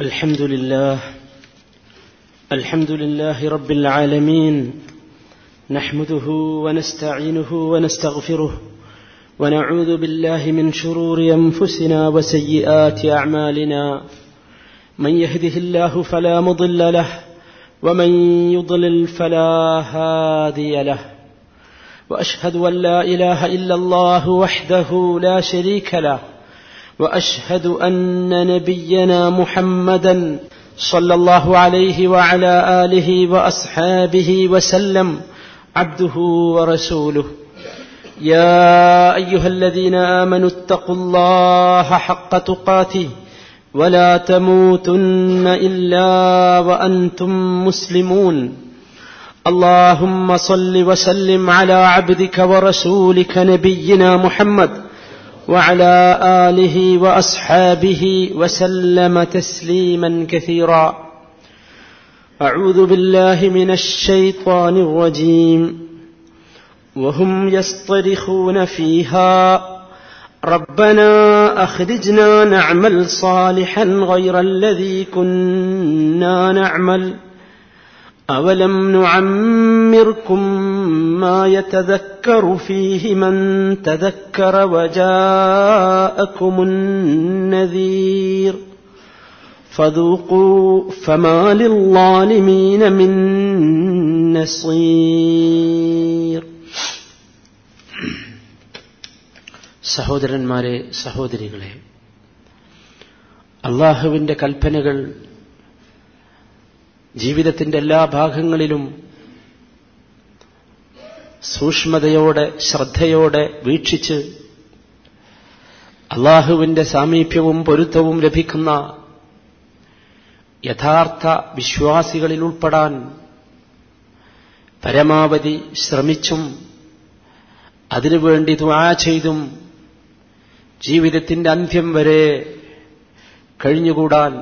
الحمد لله الحمد لله رب العالمين نحمده ونستعينه ونستغفره ونعوذ بالله من شرور أنفسنا وسيئات أعمالنا. من يهده الله فلا مضل له ومن يضلل فلا هادي له. وأشهد أن لا إله إلا الله وحده لا شريك له. وأشهد أن نبينا محمدا صلى الله عليه وعلى آله وأصحابه وسلم عبده ورسوله. يا أيها الذين آمنوا اتقوا الله حق تقاته ولا تموتن إلا وأنتم مسلمون. اللهم صل وسلم على عبدك ورسولك نبينا محمد وعلى آله وأصحابه وسلم تسليما كثيرا. أعوذ بالله من الشيطان الرجيم. وهم يصطرخون فيها. ربنا أخرجنا نعمل صالحا غير الذي كنا نعمل. أولم نعمركم ما يتذكر فيه من تذكر وجاءكم النذير فذوقوا فما للظالمين من نصير സഹോദരന്മാരെ സഹോദരികളെ അള്ളാഹുവിന്റെ കൽപ്പനകൾ ജീവിതത്തിന്റെ എല്ലാ ഭാഗങ്ങളിലും സൂക്ഷ്മതയോടെ ശ്രദ്ധയോടെ വീക്ഷിച്ച് അള്ളാഹുവിന്റെ സാമീപ്യവും പൊരുത്തവും ലഭിക്കുന്ന യഥാർത്ഥ വിശ്വാസികളിൽ ഉൾപ്പെടാൻ പരമാവധി ശ്രമിച്ചും അതിനുവേണ്ടി ദ്വാ ചെയ്തും ജീവിതത്തിന്റെ അന്ത്യം വരെ കഴിഞ്ഞുകൂടാൻ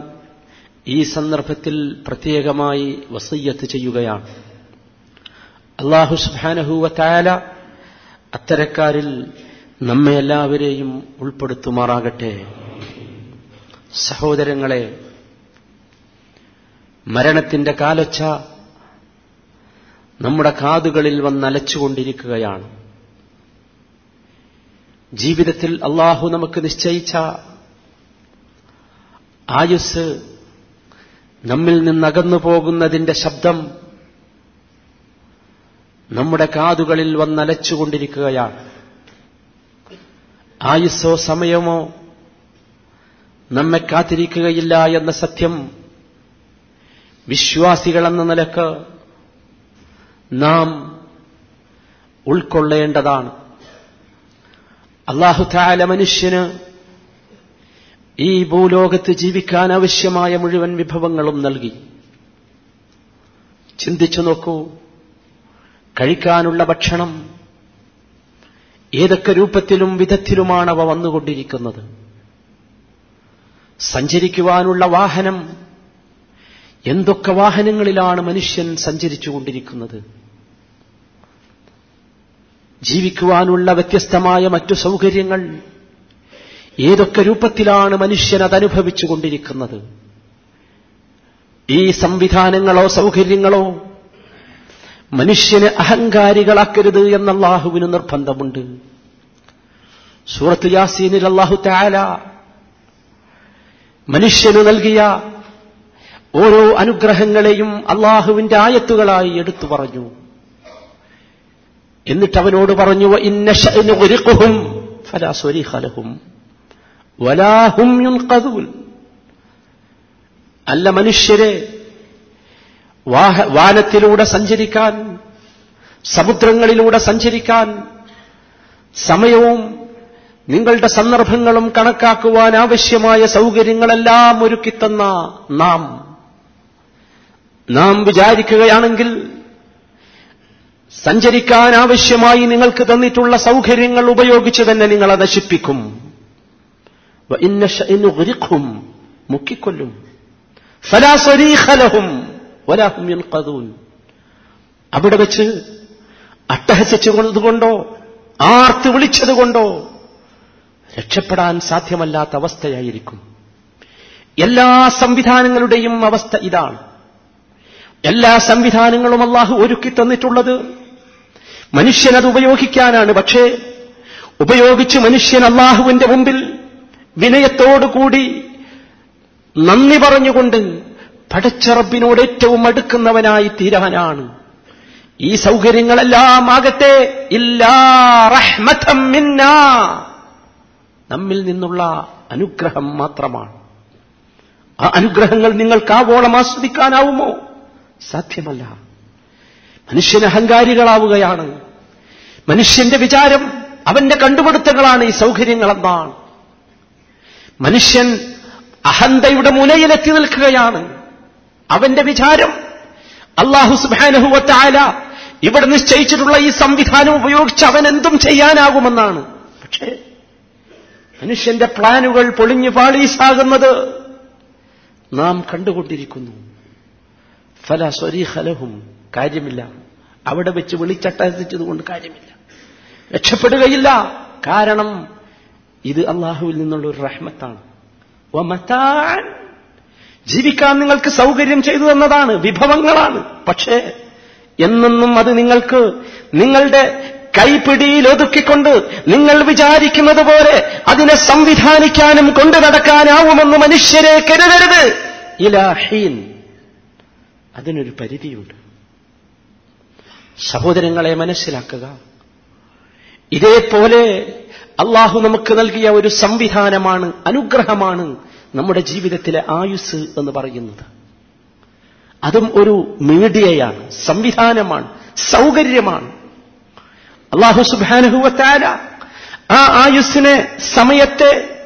ഈ സന്ദർഭത്തിൽ പ്രത്യേകമായി വസയ്യത്ത് ചെയ്യുകയാണ്. അള്ളാഹു സുബാനഹുവത്തായാല അത്തരക്കാരിൽ നമ്മെ എല്ലാവരെയും ഉൾപ്പെടുത്തുമാറാകട്ടെ. സഹോദരങ്ങളെ മരണത്തിന്റെ കാലൊച്ച നമ്മുടെ കാതുകളിൽ വന്നലച്ചുകൊണ്ടിരിക്കുകയാണ് ജീവിതത്തിൽ അള്ളാഹു നമുക്ക് നിശ്ചയിച്ച ആയുസ് നമ്മിൽ നിന്നകന്നു പോകുന്നതിന്റെ ശബ്ദം നമ്മുടെ കാതുകളിൽ വന്നലച്ചുകൊണ്ടിരിക്കുകയാണ്. ആയുസ്സോ സമയമോ നമ്മെ കാത്തിരിക്കുകയില്ല എന്ന സത്യം വിശ്വാസികളെന്ന നിലയ്ക്ക് നാം ഉൾക്കൊള്ളേണ്ടതാണ്. അള്ളാഹു താല മനുഷ്യന് ഈ ഭൂലോകത്ത് ജീവിക്കാൻ ആവശ്യമായ മുഴുവൻ വിഭവങ്ങളും നൽകി. ചിന്തിച്ചു നോക്കൂ. കഴിക്കാനുള്ള ഭക്ഷണം ഏതൊക്കെ രൂപത്തിലും വിധത്തിലുമാണ് അവ വന്നുകൊണ്ടിരിക്കുന്നത്? സഞ്ചരിക്കുവാനുള്ള വാഹനം എന്തൊക്കെ വാഹനങ്ങളിലാണ് മനുഷ്യൻ സഞ്ചരിച്ചുകൊണ്ടിരിക്കുന്നത്? ജീവിക്കുവാനുള്ള വ്യത്യസ്തമായ മറ്റു സൗകര്യങ്ങൾ ഏതൊക്കെ രൂപത്തിലാണ് മനുഷ്യൻ അതനുഭവിച്ചുകൊണ്ടിരിക്കുന്നത്? ഈ സംവിധാനങ്ങളോ സൗകര്യങ്ങളോ മനുഷ്യന് അഹങ്കാരികളാക്കരുത് എന്ന അള്ളാഹുവിന് നിർബന്ധമുണ്ട്. സൂറത്ത് യാസീനിൽ അള്ളാഹു താല മനുഷ്യന് നൽകിയ ഓരോ അനുഗ്രഹങ്ങളെയും അള്ളാഹുവിന്റെ ആയത്തുകളായി എടുത്തു പറഞ്ഞു. എന്നിട്ട് അവനോട് പറഞ്ഞു ഇന്നഹും ഫലാസ്വരിഹലഹും വലാഹും യുൻകദൂൻ അല്ല മനുഷ്യരെ വാനത്തിലൂടെ സഞ്ചരിക്കാൻ സമുദ്രങ്ങളിലൂടെ സഞ്ചരിക്കാൻ സമയവും നിങ്ങളുടെ സന്ദർഭങ്ങളും കണക്കാക്കുവാൻ ആവശ്യമായ സൗകര്യങ്ങളെല്ലാം ഒരുക്കിത്തന്ന നാം. നാം വിചാരിക്കുകയാണെങ്കിൽ സഞ്ചരിക്കാൻ ആവശ്യമായി നിങ്ങൾക്ക് തന്നിട്ടുള്ള സൗകര്യങ്ങൾ ഉപയോഗിച്ച് തന്നെ നിങ്ങളെ നശിപ്പിക്കും. മുക്കിക്കൊല്ലും ഫലാസ്വരീഹലഹും വലാഹും യുൻഖദൂൻ അവിടെ വെച്ച് അട്ടഹസിച്ചുകൊണ്ടോ ആർത്ത് വിളിച്ചതുകൊണ്ടോ രക്ഷപ്പെടാൻ സാധ്യമല്ലാത്ത അവസ്ഥയായിരിക്കും. എല്ലാ സംവിധാനങ്ങളുടെയും അവസ്ഥ ഇതാണ്. എല്ലാ സംവിധാനങ്ങളും അള്ളാഹു ഒരുക്കി തന്നിട്ടുള്ളത്. മനുഷ്യനത് ഉപയോഗിക്കാനാണ്. പക്ഷേ ഉപയോഗിച്ച് മനുഷ്യൻ അള്ളാഹുവിന്റെ മുമ്പിൽ വിനയത്തോടുകൂടി നന്ദി പറഞ്ഞുകൊണ്ട് പടച്ചറബിനോട് ഏറ്റവും അടുക്കുന്നവനായി തീരാനാണ്. ഈ സൗകര്യങ്ങളെല്ലാം ആകട്ടെ ഇല്ലാ റഹ്മഥം മിന്നാ. നമ്മിൽ നിന്നുള്ള അനുഗ്രഹം മാത്രമാണ്. ആ അനുഗ്രഹങ്ങൾ നിങ്ങൾക്ക് ആവോളം ആസ്വദിക്കാനാവുമോ? സാധ്യമല്ല. മനുഷ്യൻ അഹങ്കാരികളാവുകയാണ്. മനുഷ്യന്റെ വിചാരം അവന്റെ കണ്ടുപിടുത്തങ്ങളാണ് ഈ സൗകര്യങ്ങളെന്നാണ്. മനുഷ്യൻ അഹന്തയുടെ മുനയിലെത്തി നിൽക്കുകയാണ്. അവന്റെ വിചാരം അള്ളാഹു സുബാനഹുവത്തായ ഇവിടെ നിശ്ചയിച്ചിട്ടുള്ള ഈ സംവിധാനം ഉപയോഗിച്ച് അവൻ എന്തും ചെയ്യാനാകുമെന്നാണ്. പക്ഷേ മനുഷ്യന്റെ പ്ലാനുകൾ പൊളിഞ്ഞു പാളീസാകുന്നത് നാം കണ്ടുകൊണ്ടിരിക്കുന്നു. ഫല സ്വരീഹലഹും കാര്യമില്ല. അവിടെ വെച്ച് വിളിച്ചട്ടഹസിച്ചതുകൊണ്ട് കാര്യമില്ല. രക്ഷപ്പെടുകയില്ല. കാരണം ഇത് അള്ളാഹുവിൽ നിന്നുള്ള ഒരു റഹ്മത്താണ്. ജീവിക്കാൻ നിങ്ങൾക്ക് സൗകര്യം ചെയ്തു തന്നതാണ് വിഭവങ്ങളാണ്. പക്ഷേ എന്നെന്നും അത് നിങ്ങൾക്ക് നിങ്ങളുടെ കൈപ്പിടിയിൽ ഒതുക്കിക്കൊണ്ട് നിങ്ങൾ വിചാരിക്കുന്നത് പോലെ അതിനെ സംവിധാനിക്കാനും കൊണ്ടു നടക്കാനാവുമെന്ന് മനുഷ്യരെ കരുതരുത്. ഇലാഹീൻ അതിനൊരു പരിധിയുണ്ട്. സഹോദരങ്ങളെ മനസ്സിലാക്കുക. ഇതേപോലെ അള്ളാഹു നമുക്ക് നൽകിയ ഒരു സംവിധാനമാണ് അനുഗ്രഹമാണ് നമ്മുടെ ജീവിതത്തിലെ ആയുസ് എന്ന് പറയുന്നത്. അതും ഒരു മീഡിയയാണ് സംവിധാനമാണ് സൗകര്യമാണ്. അള്ളാഹു സുബാനുഭവത്താര ആ ആയുസ്സിനെ സമയത്തെ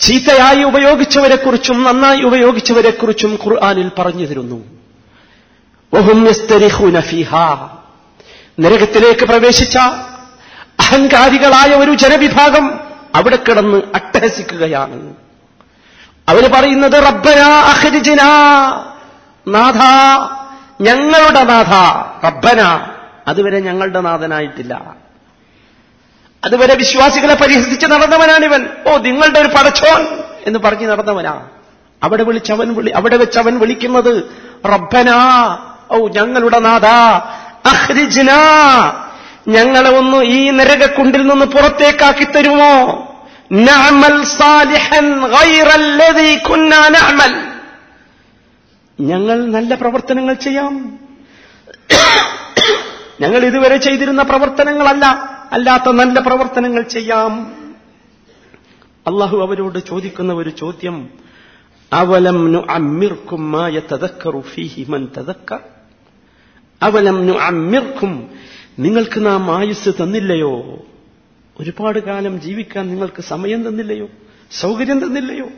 ചീത്തയായി ഉപയോഗിച്ചവരെക്കുറിച്ചും നന്നായി ഉപയോഗിച്ചവരെക്കുറിച്ചും ഖുർആാനിൽ പറഞ്ഞു തരുന്നു. നരകത്തിലേക്ക് പ്രവേശിച്ച അഹങ്കാരികളായ ഒരു ജനവിഭാഗം അവിടെ കിടന്ന് അട്ടഹസിക്കുകയാണ്. അവർ പറയുന്നത് റബ്ബനാ അഹരിജിന നാഥ ഞങ്ങളുടെ നാഥ റബ്ബന. അതുവരെ ഞങ്ങളുടെ നാഥനായിട്ടില്ല. അതുവരെ വിശ്വാസികളെ പരിഹസിച്ച് നടന്നവനാണിവൻ. ഓ നിങ്ങളുടെ ഒരു പടച്ചോൻ എന്ന് പറഞ്ഞ് നടന്നവനാ. അവിടെ വിളിച്ചവൻ വിളി അവിടെ വെച്ച് അവൻ വിളിക്കുന്നത് റബ്ബനാ ഓ ഞങ്ങളുടെ നാഥ അഹ്രിജ്ന ഞങ്ങളെ ഒന്ന് ഈ നരകക്കുണ്ടിൽ നിന്ന് പുറത്തേക്കാക്കി തരുമോ? നഅമൽ സാലിഹൻ ഗൈറല്ലദീ കുന്നാ നഅമൽ. ഞങ്ങൾ നല്ല പ്രവർത്തനങ്ങൾ ചെയ്യാം. ഞങ്ങൾ ഇതുവരെ ചെയ്തിരുന്ന പ്രവർത്തനങ്ങളല്ല അല്ലാത്ത നല്ല പ്രവർത്തനങ്ങൾ ചെയ്യാം. അള്ളാഹു അവരോട് ചോദിക്കുന്ന ഒരു ചോദ്യം അവലം അമ്മിർക്കും മാ യതദക്കറു ഫീഹി മൻ തദക്കർ? അവലം നുഅമ്മിർക്കും നിങ്ങൾക്ക് നാം ആയുസ് തന്നില്ലയോ? ഒരുപാട് കാലം ജീവിക്കാൻ നിങ്ങൾക്ക് സമയം തന്നില്ലയോ? സൗകര്യം തന്നില്ലയോ?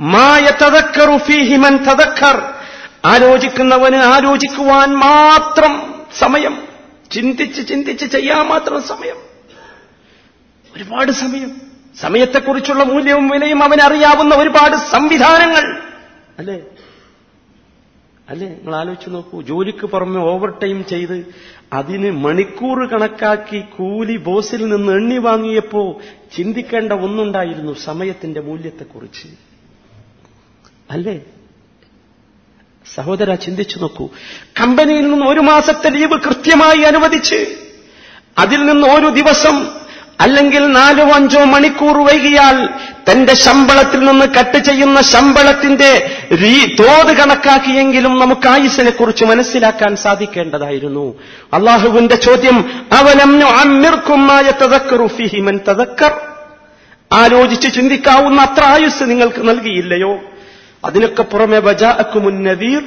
മായ തതക്കറു ഫീഹിമൻ തതക്കർ ആലോചിക്കുന്നവന് ആലോചിക്കുവാൻ മാത്രം സമയം. ചിന്തിച്ച് ചിന്തിച്ച് ചെയ്യാൻ മാത്രം സമയം. ഒരുപാട് സമയം. സമയത്തെക്കുറിച്ചുള്ള മൂല്യവും വിലയും അവനറിയാവുന്ന ഒരുപാട് സംവിധാനങ്ങൾ. അല്ലേ? അല്ലേ? നിങ്ങൾ ആലോചിച്ച് നോക്കൂ. ജോലിക്ക് പുറമെ ഓവർ ടൈം ചെയ്ത് അതിന് മണിക്കൂർ കണക്കാക്കി കൂലി ബോസിൽ നിന്ന് എണ്ണി വാങ്ങിയപ്പോ ചിന്തിക്കേണ്ട ഒന്നുണ്ടായിരുന്നു സമയത്തിന്റെ മൂല്യത്തെക്കുറിച്ച്. അല്ലേ? സഹോദര ചിന്തിച്ചു നോക്കൂ. കമ്പനിയിൽ നിന്ന് ഒരു മാസത്തെ ലീവ് കൃത്യമായി അനുവദിച്ച് അതിൽ നിന്ന് ഒരു ദിവസം അല്ലെങ്കിൽ നാലോ അഞ്ചോ മണിക്കൂർ വൈകിയാൽ തന്റെ ശമ്പളത്തിൽ നിന്ന് കട്ട് ചെയ്യുന്ന ശമ്പളത്തിന്റെ തോത് കണക്കാക്കിയെങ്കിലും നമുക്ക് ആയുസിനെ കുറിച്ച് മനസ്സിലാക്കാൻ സാധിക്കേണ്ടതായിരുന്നു. അള്ളാഹുവിന്റെ ചോദ്യം അവലം അമ്മിർക്കുമായ തതക്കറുഫിഹിമൻ തതക്കർ ആലോചിച്ച് ചിന്തിക്കാവുന്ന അത്ര ആയുസ് നിങ്ങൾക്ക് നൽകിയില്ലയോ? അതിനൊക്കെ പുറമെ ബജാഅക്കുമുന്നവീർ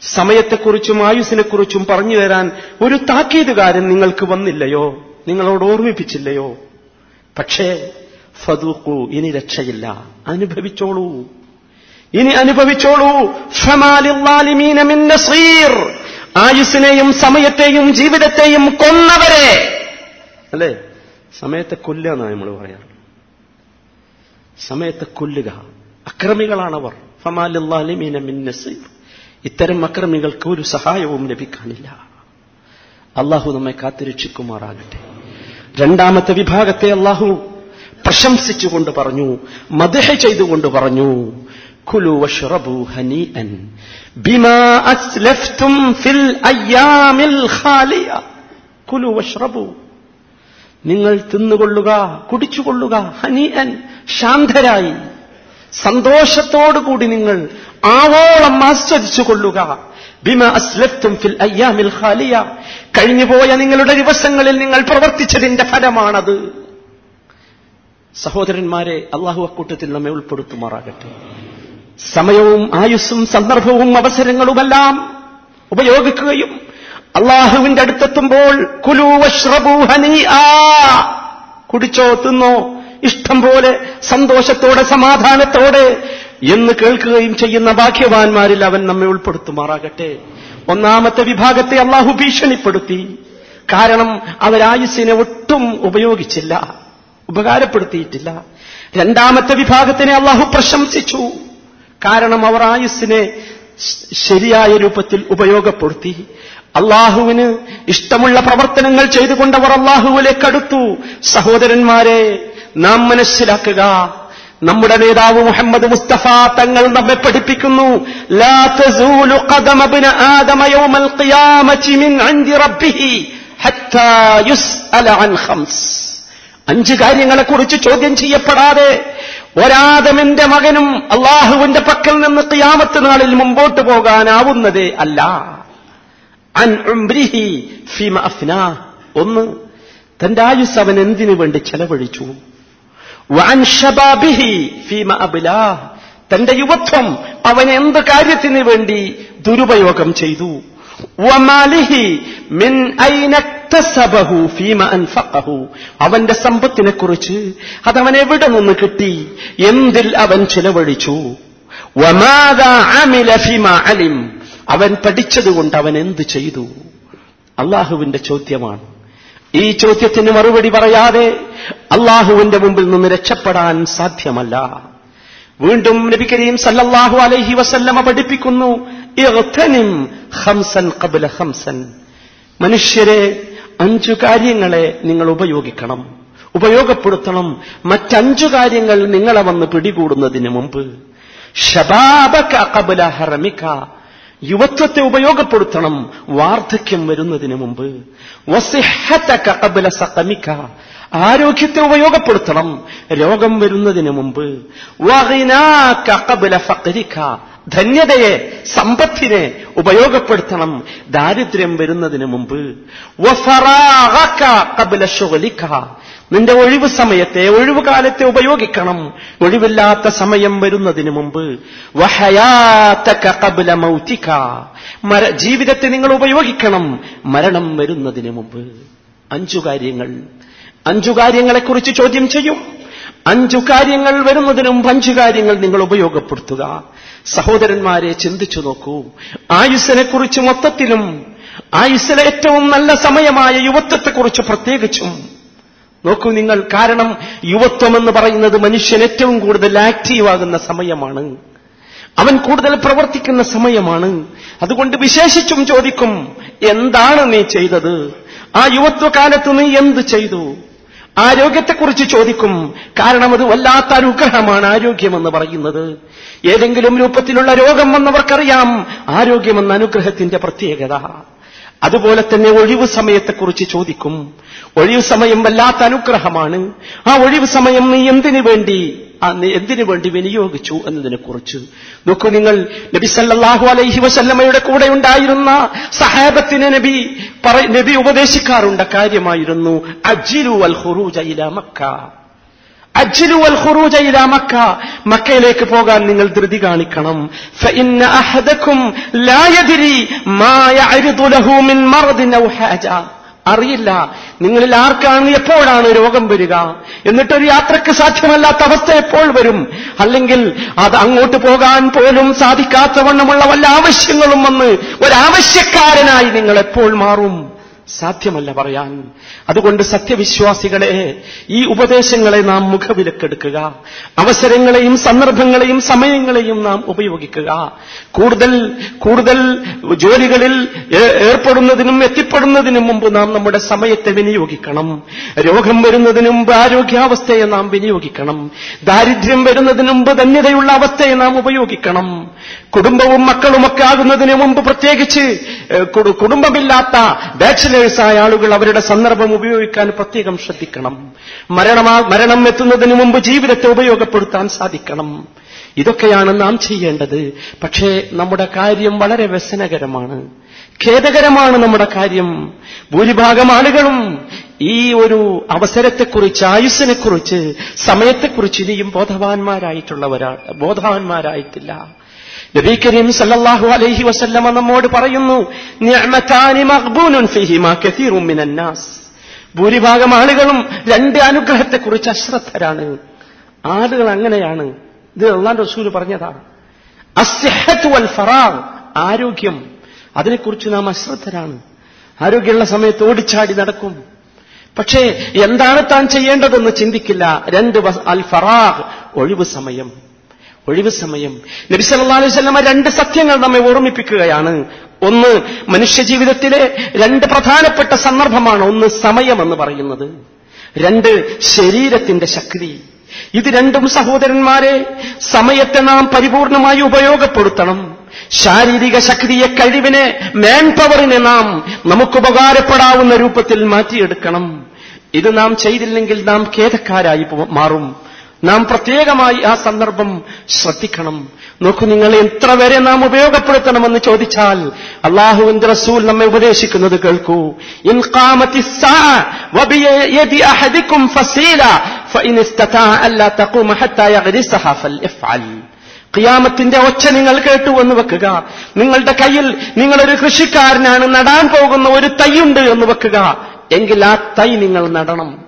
സമയത്തെക്കുറിച്ചും ആയുസിനെക്കുറിച്ചും പറഞ്ഞു തരാൻ ഒരു താക്കീതുകാരൻ നിങ്ങൾക്ക് വന്നില്ലയോ? നിങ്ങളോട് ഓർമ്മിപ്പിച്ചില്ലയോ? പക്ഷേ ഫതുക്കു ഇനി രക്ഷയില്ല. അനുഭവിച്ചോളൂ. ഇനി അനുഭവിച്ചോളൂ. ആയുസിനെയും സമയത്തെയും ജീവിതത്തെയും കൊന്നവരെ. അല്ലേ? സമയത്തെ കൊല്ലുക എന്നാണ് നമ്മൾ പറയാറ്. സമയത്തെ കൊല്ലുക. അക്രമികളാണവർ. ഫമാലിമീന മിന്നസീർ നസീർ. ഇത്തരം അക്രമികൾക്ക് ഒരു സഹായവും ലഭിക്കാനില്ല. അള്ളാഹു നമ്മെ കാത്തിരക്ഷിക്കുമാറാകട്ടെ. രണ്ടാമത്തെ വിഭാഗത്തെ അള്ളാഹു പ്രശംസിച്ചുകൊണ്ട് പറഞ്ഞു മദഹ ചെയ്തുകൊണ്ട് പറഞ്ഞു ബിമാ അസ്ലഫ്തും ഫിൽ ഖാലിയ. നിങ്ങൾ തിന്നുകൊള്ളുക കുടിച്ചുകൊള്ളുക ഹനി അൻ ശാന്തരായി. സന്തോഷത്തോടുകൂടി നിങ്ങൾ ആവോളം ആസ്വദിച്ചു കൊള്ളുക ബിമ അസ്ലഫ്തും ഫിൽ അയ്യാമിൽ ഖാലിയ. കഴിഞ്ഞുപോയ നിങ്ങളുടെ ദിവസങ്ങളിൽ നിങ്ങൾ പ്രവർത്തിച്ചതിന്റെ ഫലമാണത്. സഹോദരന്മാരെ അള്ളാഹു അക്കൂട്ടത്തിൽ നമ്മെ ഉൾപ്പെടുത്തുമാറാകട്ടെ. സമയവും ആയുസ്സും സന്ദർഭവും അവസരങ്ങളുമെല്ലാം ഉപയോഗിക്കുകയും അള്ളാഹുവിന്റെ അടുത്തെത്തുമ്പോൾ കുടിച്ചോ തിന്നോ ഇഷ്ടം പോലെ സന്തോഷത്തോടെ സമാധാനത്തോടെ എന്ന് കേൾക്കുകയും ചെയ്യുന്ന ഭാഗ്യവാന്മാരിൽ അവൻ നമ്മെ ഉൾപ്പെടുത്തുമാറാകട്ടെ. ഒന്നാമത്തെ വിഭാഗത്തെ അള്ളാഹു ഭീഷണിപ്പെടുത്തി. കാരണം അവരായുസ്സിനെ ഒട്ടും ഉപയോഗിച്ചില്ല ഉപകാരപ്പെടുത്തിയിട്ടില്ല. രണ്ടാമത്തെ വിഭാഗത്തിനെ അള്ളാഹു പ്രശംസിച്ചു. കാരണം അവർ ആയുസ്സിനെ ശരിയായ രൂപത്തിൽ ഉപയോഗപ്പെടുത്തി. അള്ളാഹുവിന് ഇഷ്ടമുള്ള പ്രവർത്തനങ്ങൾ ചെയ്തുകൊണ്ടവർ അള്ളാഹുവിലേക്ക് അടുത്തു. സഹോദരന്മാരെ നാം മനസ്സിലാക്കുക നമ്മുടെ നേതാവ് മുഹമ്മദ് മുസ്തഫ തങ്ങൾ നമ്മെ പഠിപ്പിക്കുന്നു. അഞ്ച് കാര്യങ്ങളെക്കുറിച്ച് ചോദ്യം ചെയ്യപ്പെടാതെ ഒരാദമിന്റെ മകനും അള്ളാഹുവിന്റെ പക്കൽ നിന്ന് ക്യാമത്ത് നാളിൽ മുമ്പോട്ട് പോകാനാവുന്നതേ അല്ല. അൻ ഒന്ന് തന്റെ ആയുസ് അവൻ എന്തിനു വേണ്ടി ചെലവഴിച്ചു? തന്റെ യുവത്വം അവൻ എന്ത് കാര്യത്തിന് വേണ്ടി ദുരുപയോഗം ചെയ്തു. അവന്റെ സമ്പത്തിനെ കുറിച്ച് അതവൻ എവിടെ നിന്ന് കിട്ടി? എന്തിൽ അവൻ ചിലവഴിച്ചു? അവൻ പഠിച്ചതുകൊണ്ട് അവൻ എന്ത് ചെയ്തു? അള്ളാഹുവിന്റെ ചോദ്യമാണ്. ഈ ചോദ്യത്തിന് മറുപടി പറയാതെ അള്ളാഹുവിന്റെ മുമ്പിൽ നിന്ന് രക്ഷപ്പെടാൻ സാധ്യമല്ല. വീണ്ടും നബി കരീം സല്ലല്ലാഹു അലൈഹി വസല്ലമ പഠിപ്പിക്കുന്നു ഹംസൻ ഖംസൻ ഹംസൻ മനുഷ്യരെ അഞ്ചു കാര്യങ്ങളെ നിങ്ങൾ ഉപയോഗിക്കണം. ഉപയോഗപ്പെടുത്തണം. മറ്റഞ്ചു കാര്യങ്ങൾ നിങ്ങളെ വന്ന് പിടികൂടുന്നതിന് മുമ്പ്. ഷബാബക കബുല ഹറമിക യുവത്വത്തെ ഉപയോഗപ്പെടുത്തണം. വാർദ്ധക്യം വരുന്നതിന് മുമ്പ്. ആരോഗ്യത്തെ ഉപയോഗപ്പെടുത്തണം. രോഗം വരുന്നതിന് മുമ്പ്. ധന്യതയെ സമ്പത്തിനെ ഉപയോഗപ്പെടുത്തണം. ദാരിദ്ര്യം വരുന്നതിന് മുമ്പ്. നിന്റെ ഒഴിവ് സമയത്തെ ഒഴിവ് കാലത്തെ ഉപയോഗിക്കണം. ഒഴിവില്ലാത്ത സമയം വരുന്നതിന് മുമ്പ് ജീവിതത്തെ നിങ്ങൾ ഉപയോഗിക്കണം. മരണം വരുന്നതിന് മുമ്പ്. അഞ്ചു കാര്യങ്ങൾ. അഞ്ചു കാര്യങ്ങളെക്കുറിച്ച് ചോദ്യം ചെയ്യും. അഞ്ചു കാര്യങ്ങൾ വരുന്നതിന് മുമ്പ് അഞ്ചു കാര്യങ്ങൾ നിങ്ങൾ ഉപയോഗപ്പെടുത്തുക. സഹോദരന്മാരെ ചിന്തിച്ചു നോക്കൂ. ആയുസ്സിനെക്കുറിച്ച് മൊത്തത്തിലും ആയുസ്സിലെ ഏറ്റവും നല്ല സമയമായ യുവത്വത്തെക്കുറിച്ച് പ്രത്യേകിച്ചും നോക്കൂ നിങ്ങൾ കാരണം യുവത്വം എന്ന് പറയുന്നത് മനുഷ്യൻ ഏറ്റവും കൂടുതൽ ആക്റ്റീവ് ആകുന്ന സമയമാണ്. അവൻ കൂടുതൽ പ്രവർത്തിക്കുന്ന സമയമാണ്. അതുകൊണ്ട് വിശേഷിച്ചും ചോദിക്കും എന്താണ് നീ ചെയ്തത്? ആ യുവത്വകാലത്ത് നീ എന്ത് ചെയ്തു? ആരോഗ്യത്തെക്കുറിച്ച് ചോദിക്കും കാരണം അത് വല്ലാത്ത അനുഗ്രഹമാണ് ആരോഗ്യമെന്ന് പറയുന്നത്. ഏതെങ്കിലും രൂപത്തിലുള്ള രോഗം വന്നവർക്കറിയാം ആരോഗ്യമെന്ന അനുഗ്രഹത്തിന്റെ പ്രത്യേകത. അതുപോലെ തന്നെ ഒഴിവ് സമയത്തെക്കുറിച്ച് ചോദിക്കും. ഒഴിവ് സമയം വല്ലാത്ത അനുഗ്രഹമാണ്. ആ ഒഴിവ് സമയം നീ എന്തിനു വേണ്ടി എന്തിനു വേണ്ടി വിനിയോഗിച്ചു എന്നതിനെക്കുറിച്ച്. നോക്കൂ നിങ്ങൾ നബി സല്ലല്ലാഹു അലൈഹി വസല്ലമ്മയുടെ കൂടെ ഉണ്ടായിരുന്ന സഹാബത്തിന് നബി നബി ഉപദേശിക്കാറുണ്ട കാര്യമായിരുന്നു അജിലു അൽ ഹുറൂജ ഇല മക്ക. അജ്ലു വൽ ഖുറൂജ ഇലാ മക്ക. മക്കയിലേക്ക് പോകാൻ നിങ്ങൾ ധൃതി കാണിക്കണം. ഫഇന്ന അഹദക്കും ലാ യദ്രി മാ യഅരിദു ലഹു മിൻ മർദിൻ ഔ ഹാജ. അറിയില്ല. നിങ്ങളിൽ ആർക്കാണ് എപ്പോഴാണ് രോഗം വരിക? എന്നിട്ടൊരു യാത്രയ്ക്ക് സാധ്യമല്ലാത്ത അവസ്ഥ എപ്പോൾ വരും? അല്ലെങ്കിൽ അത് അങ്ങോട്ട് പോകാൻ പോലും സാധിക്കാത്തവണ്ണമുള്ള വല്ല ആവശ്യങ്ങളും വന്ന് ഒരാവശ്യക്കാരനായി നിങ്ങൾ എപ്പോൾ മാറും? സാധ്യമല്ല പറയാൻ. അതുകൊണ്ട് സത്യവിശ്വാസികളെ ഈ ഉപദേശങ്ങളെ നാം മുഖവിലക്കെടുക്കുക. അവസരങ്ങളെയും സന്ദർഭങ്ങളെയും സമയങ്ങളെയും നാം ഉപയോഗിക്കുക. കൂടുതൽ കൂടുതൽ ജോലികളിൽ ഏർപ്പെടുന്നതിനും എത്തിപ്പെടുന്നതിനും മുമ്പ് നാം നമ്മുടെ സമയത്തെ വിനിയോഗിക്കണം. രോഗം വരുന്നതിന് മുമ്പ് ആരോഗ്യാവസ്ഥയെ നാം വിനിയോഗിക്കണം. ദാരിദ്ര്യം വരുന്നതിന് മുമ്പ് ധന്യതയുള്ള അവസ്ഥയെ നാം ഉപയോഗിക്കണം. കുടുംബവും മക്കളുമൊക്കെ ആകുന്നതിന് മുമ്പ് പ്രത്യേകിച്ച് കുടുംബമില്ലാത്ത ബാച്ചിലേഴ്സായ ആളുകൾ അവരുടെ സന്ദർഭം ഉപയോഗിക്കാൻ പ്രത്യേകം ശ്രദ്ധിക്കണം. മരണമാ മരണം എത്തുന്നതിന് മുമ്പ് ജീവിതത്തെ ഉപയോഗപ്പെടുത്താൻ സാധിക്കണം. ഇതൊക്കെയാണ് നാം ചെയ്യേണ്ടത്. പക്ഷേ നമ്മുടെ കാര്യം വളരെ വ്യസനകരമാണ്. ഖേദകരമാണ് നമ്മുടെ കാര്യം. ഭൂരിഭാഗം ആളുകളും ഈ ഒരു അവസരത്തെക്കുറിച്ച് ആയുസ്സിനെക്കുറിച്ച് സമയത്തെക്കുറിച്ച് ഇനിയും ബോധവാന്മാരായിട്ടുള്ളവരാ ബോധവാന്മാരായിട്ടില്ല. നബി കരീം സല്ലല്ലാഹു അലൈഹി വസല്ലമ നമ്മോട് പറയുന്നു ഭൂരിഭാഗം ആളുകളും രണ്ട് അനുഗ്രഹത്തെക്കുറിച്ച് അശ്രദ്ധരാണ്. ആളുകൾ അങ്ങനെയാണ്. ഇത് അള്ളാൻ റസൂൽ പറഞ്ഞതാണ്. ആരോഗ്യം. അതിനെക്കുറിച്ച് നാം അശ്രദ്ധരാണ്. ആരോഗ്യമുള്ള സമയത്ത് ഓടിച്ചാടി നടക്കും. പക്ഷേ എന്താണ് താൻ ചെയ്യേണ്ടതെന്ന് ചിന്തിക്കില്ല. രണ്ട് അൽ ഫറാഹ് ഒഴിവ് സമയം. ഒഴിവ് സമയം. നബി സല്ലല്ലാഹു അലൈഹി വസല്ലമ രണ്ട് സത്യങ്ങൾ നമ്മെ ഓർമ്മിപ്പിക്കുകയാണ്. ഒന്ന് മനുഷ്യജീവിതത്തിലെ രണ്ട് പ്രധാനപ്പെട്ട സന്ദർഭമാണ് ഒന്ന് സമയമെന്ന് പറയുന്നത്. രണ്ട് ശരീരത്തിന്റെ ശക്തി. ഇത് രണ്ടും സഹോദരന്മാരെ സമയത്തെ നാം പരിപൂർണമായി ഉപയോഗപ്പെടുത്തണം. ശാരീരിക ശക്തിയെ കഴിവിനെ മാൻ പവറിനെ നാം നമുക്ക് ഉപകാരപ്പെടാവുന്ന രൂപത്തിൽ മാറ്റിയെടുക്കണം. ഇത് നാം ചെയ്തില്ലെങ്കിൽ നാം ഖേദക്കാരായി മാറും. നാം പ്രത്യേകമായി ആ സന്ദർഭം ശ്രദ്ധിക്കണം. നോക്കൂ നിങ്ങൾ എത്ര വരെ നാം ഉപയോഗപ്പെടുത്തണമെന്ന് ചോദിച്ചാൽ അള്ളാഹുവിന്റെ റസൂൽ നമ്മെ ഉപദേശിക്കുന്നത് കേൾക്കൂ. ഖിയാമത്തിന്റെ ഒച്ച നിങ്ങൾ കേട്ടു എന്ന് വെക്കുക. നിങ്ങളുടെ കയ്യിൽ നിങ്ങളൊരു കൃഷിക്കാരനാണ് നടാൻ പോകുന്ന ഒരു തൈയുണ്ട് എന്ന് വെക്കുക. എങ്കിൽ ആ തൈ നിങ്ങൾ നടണം.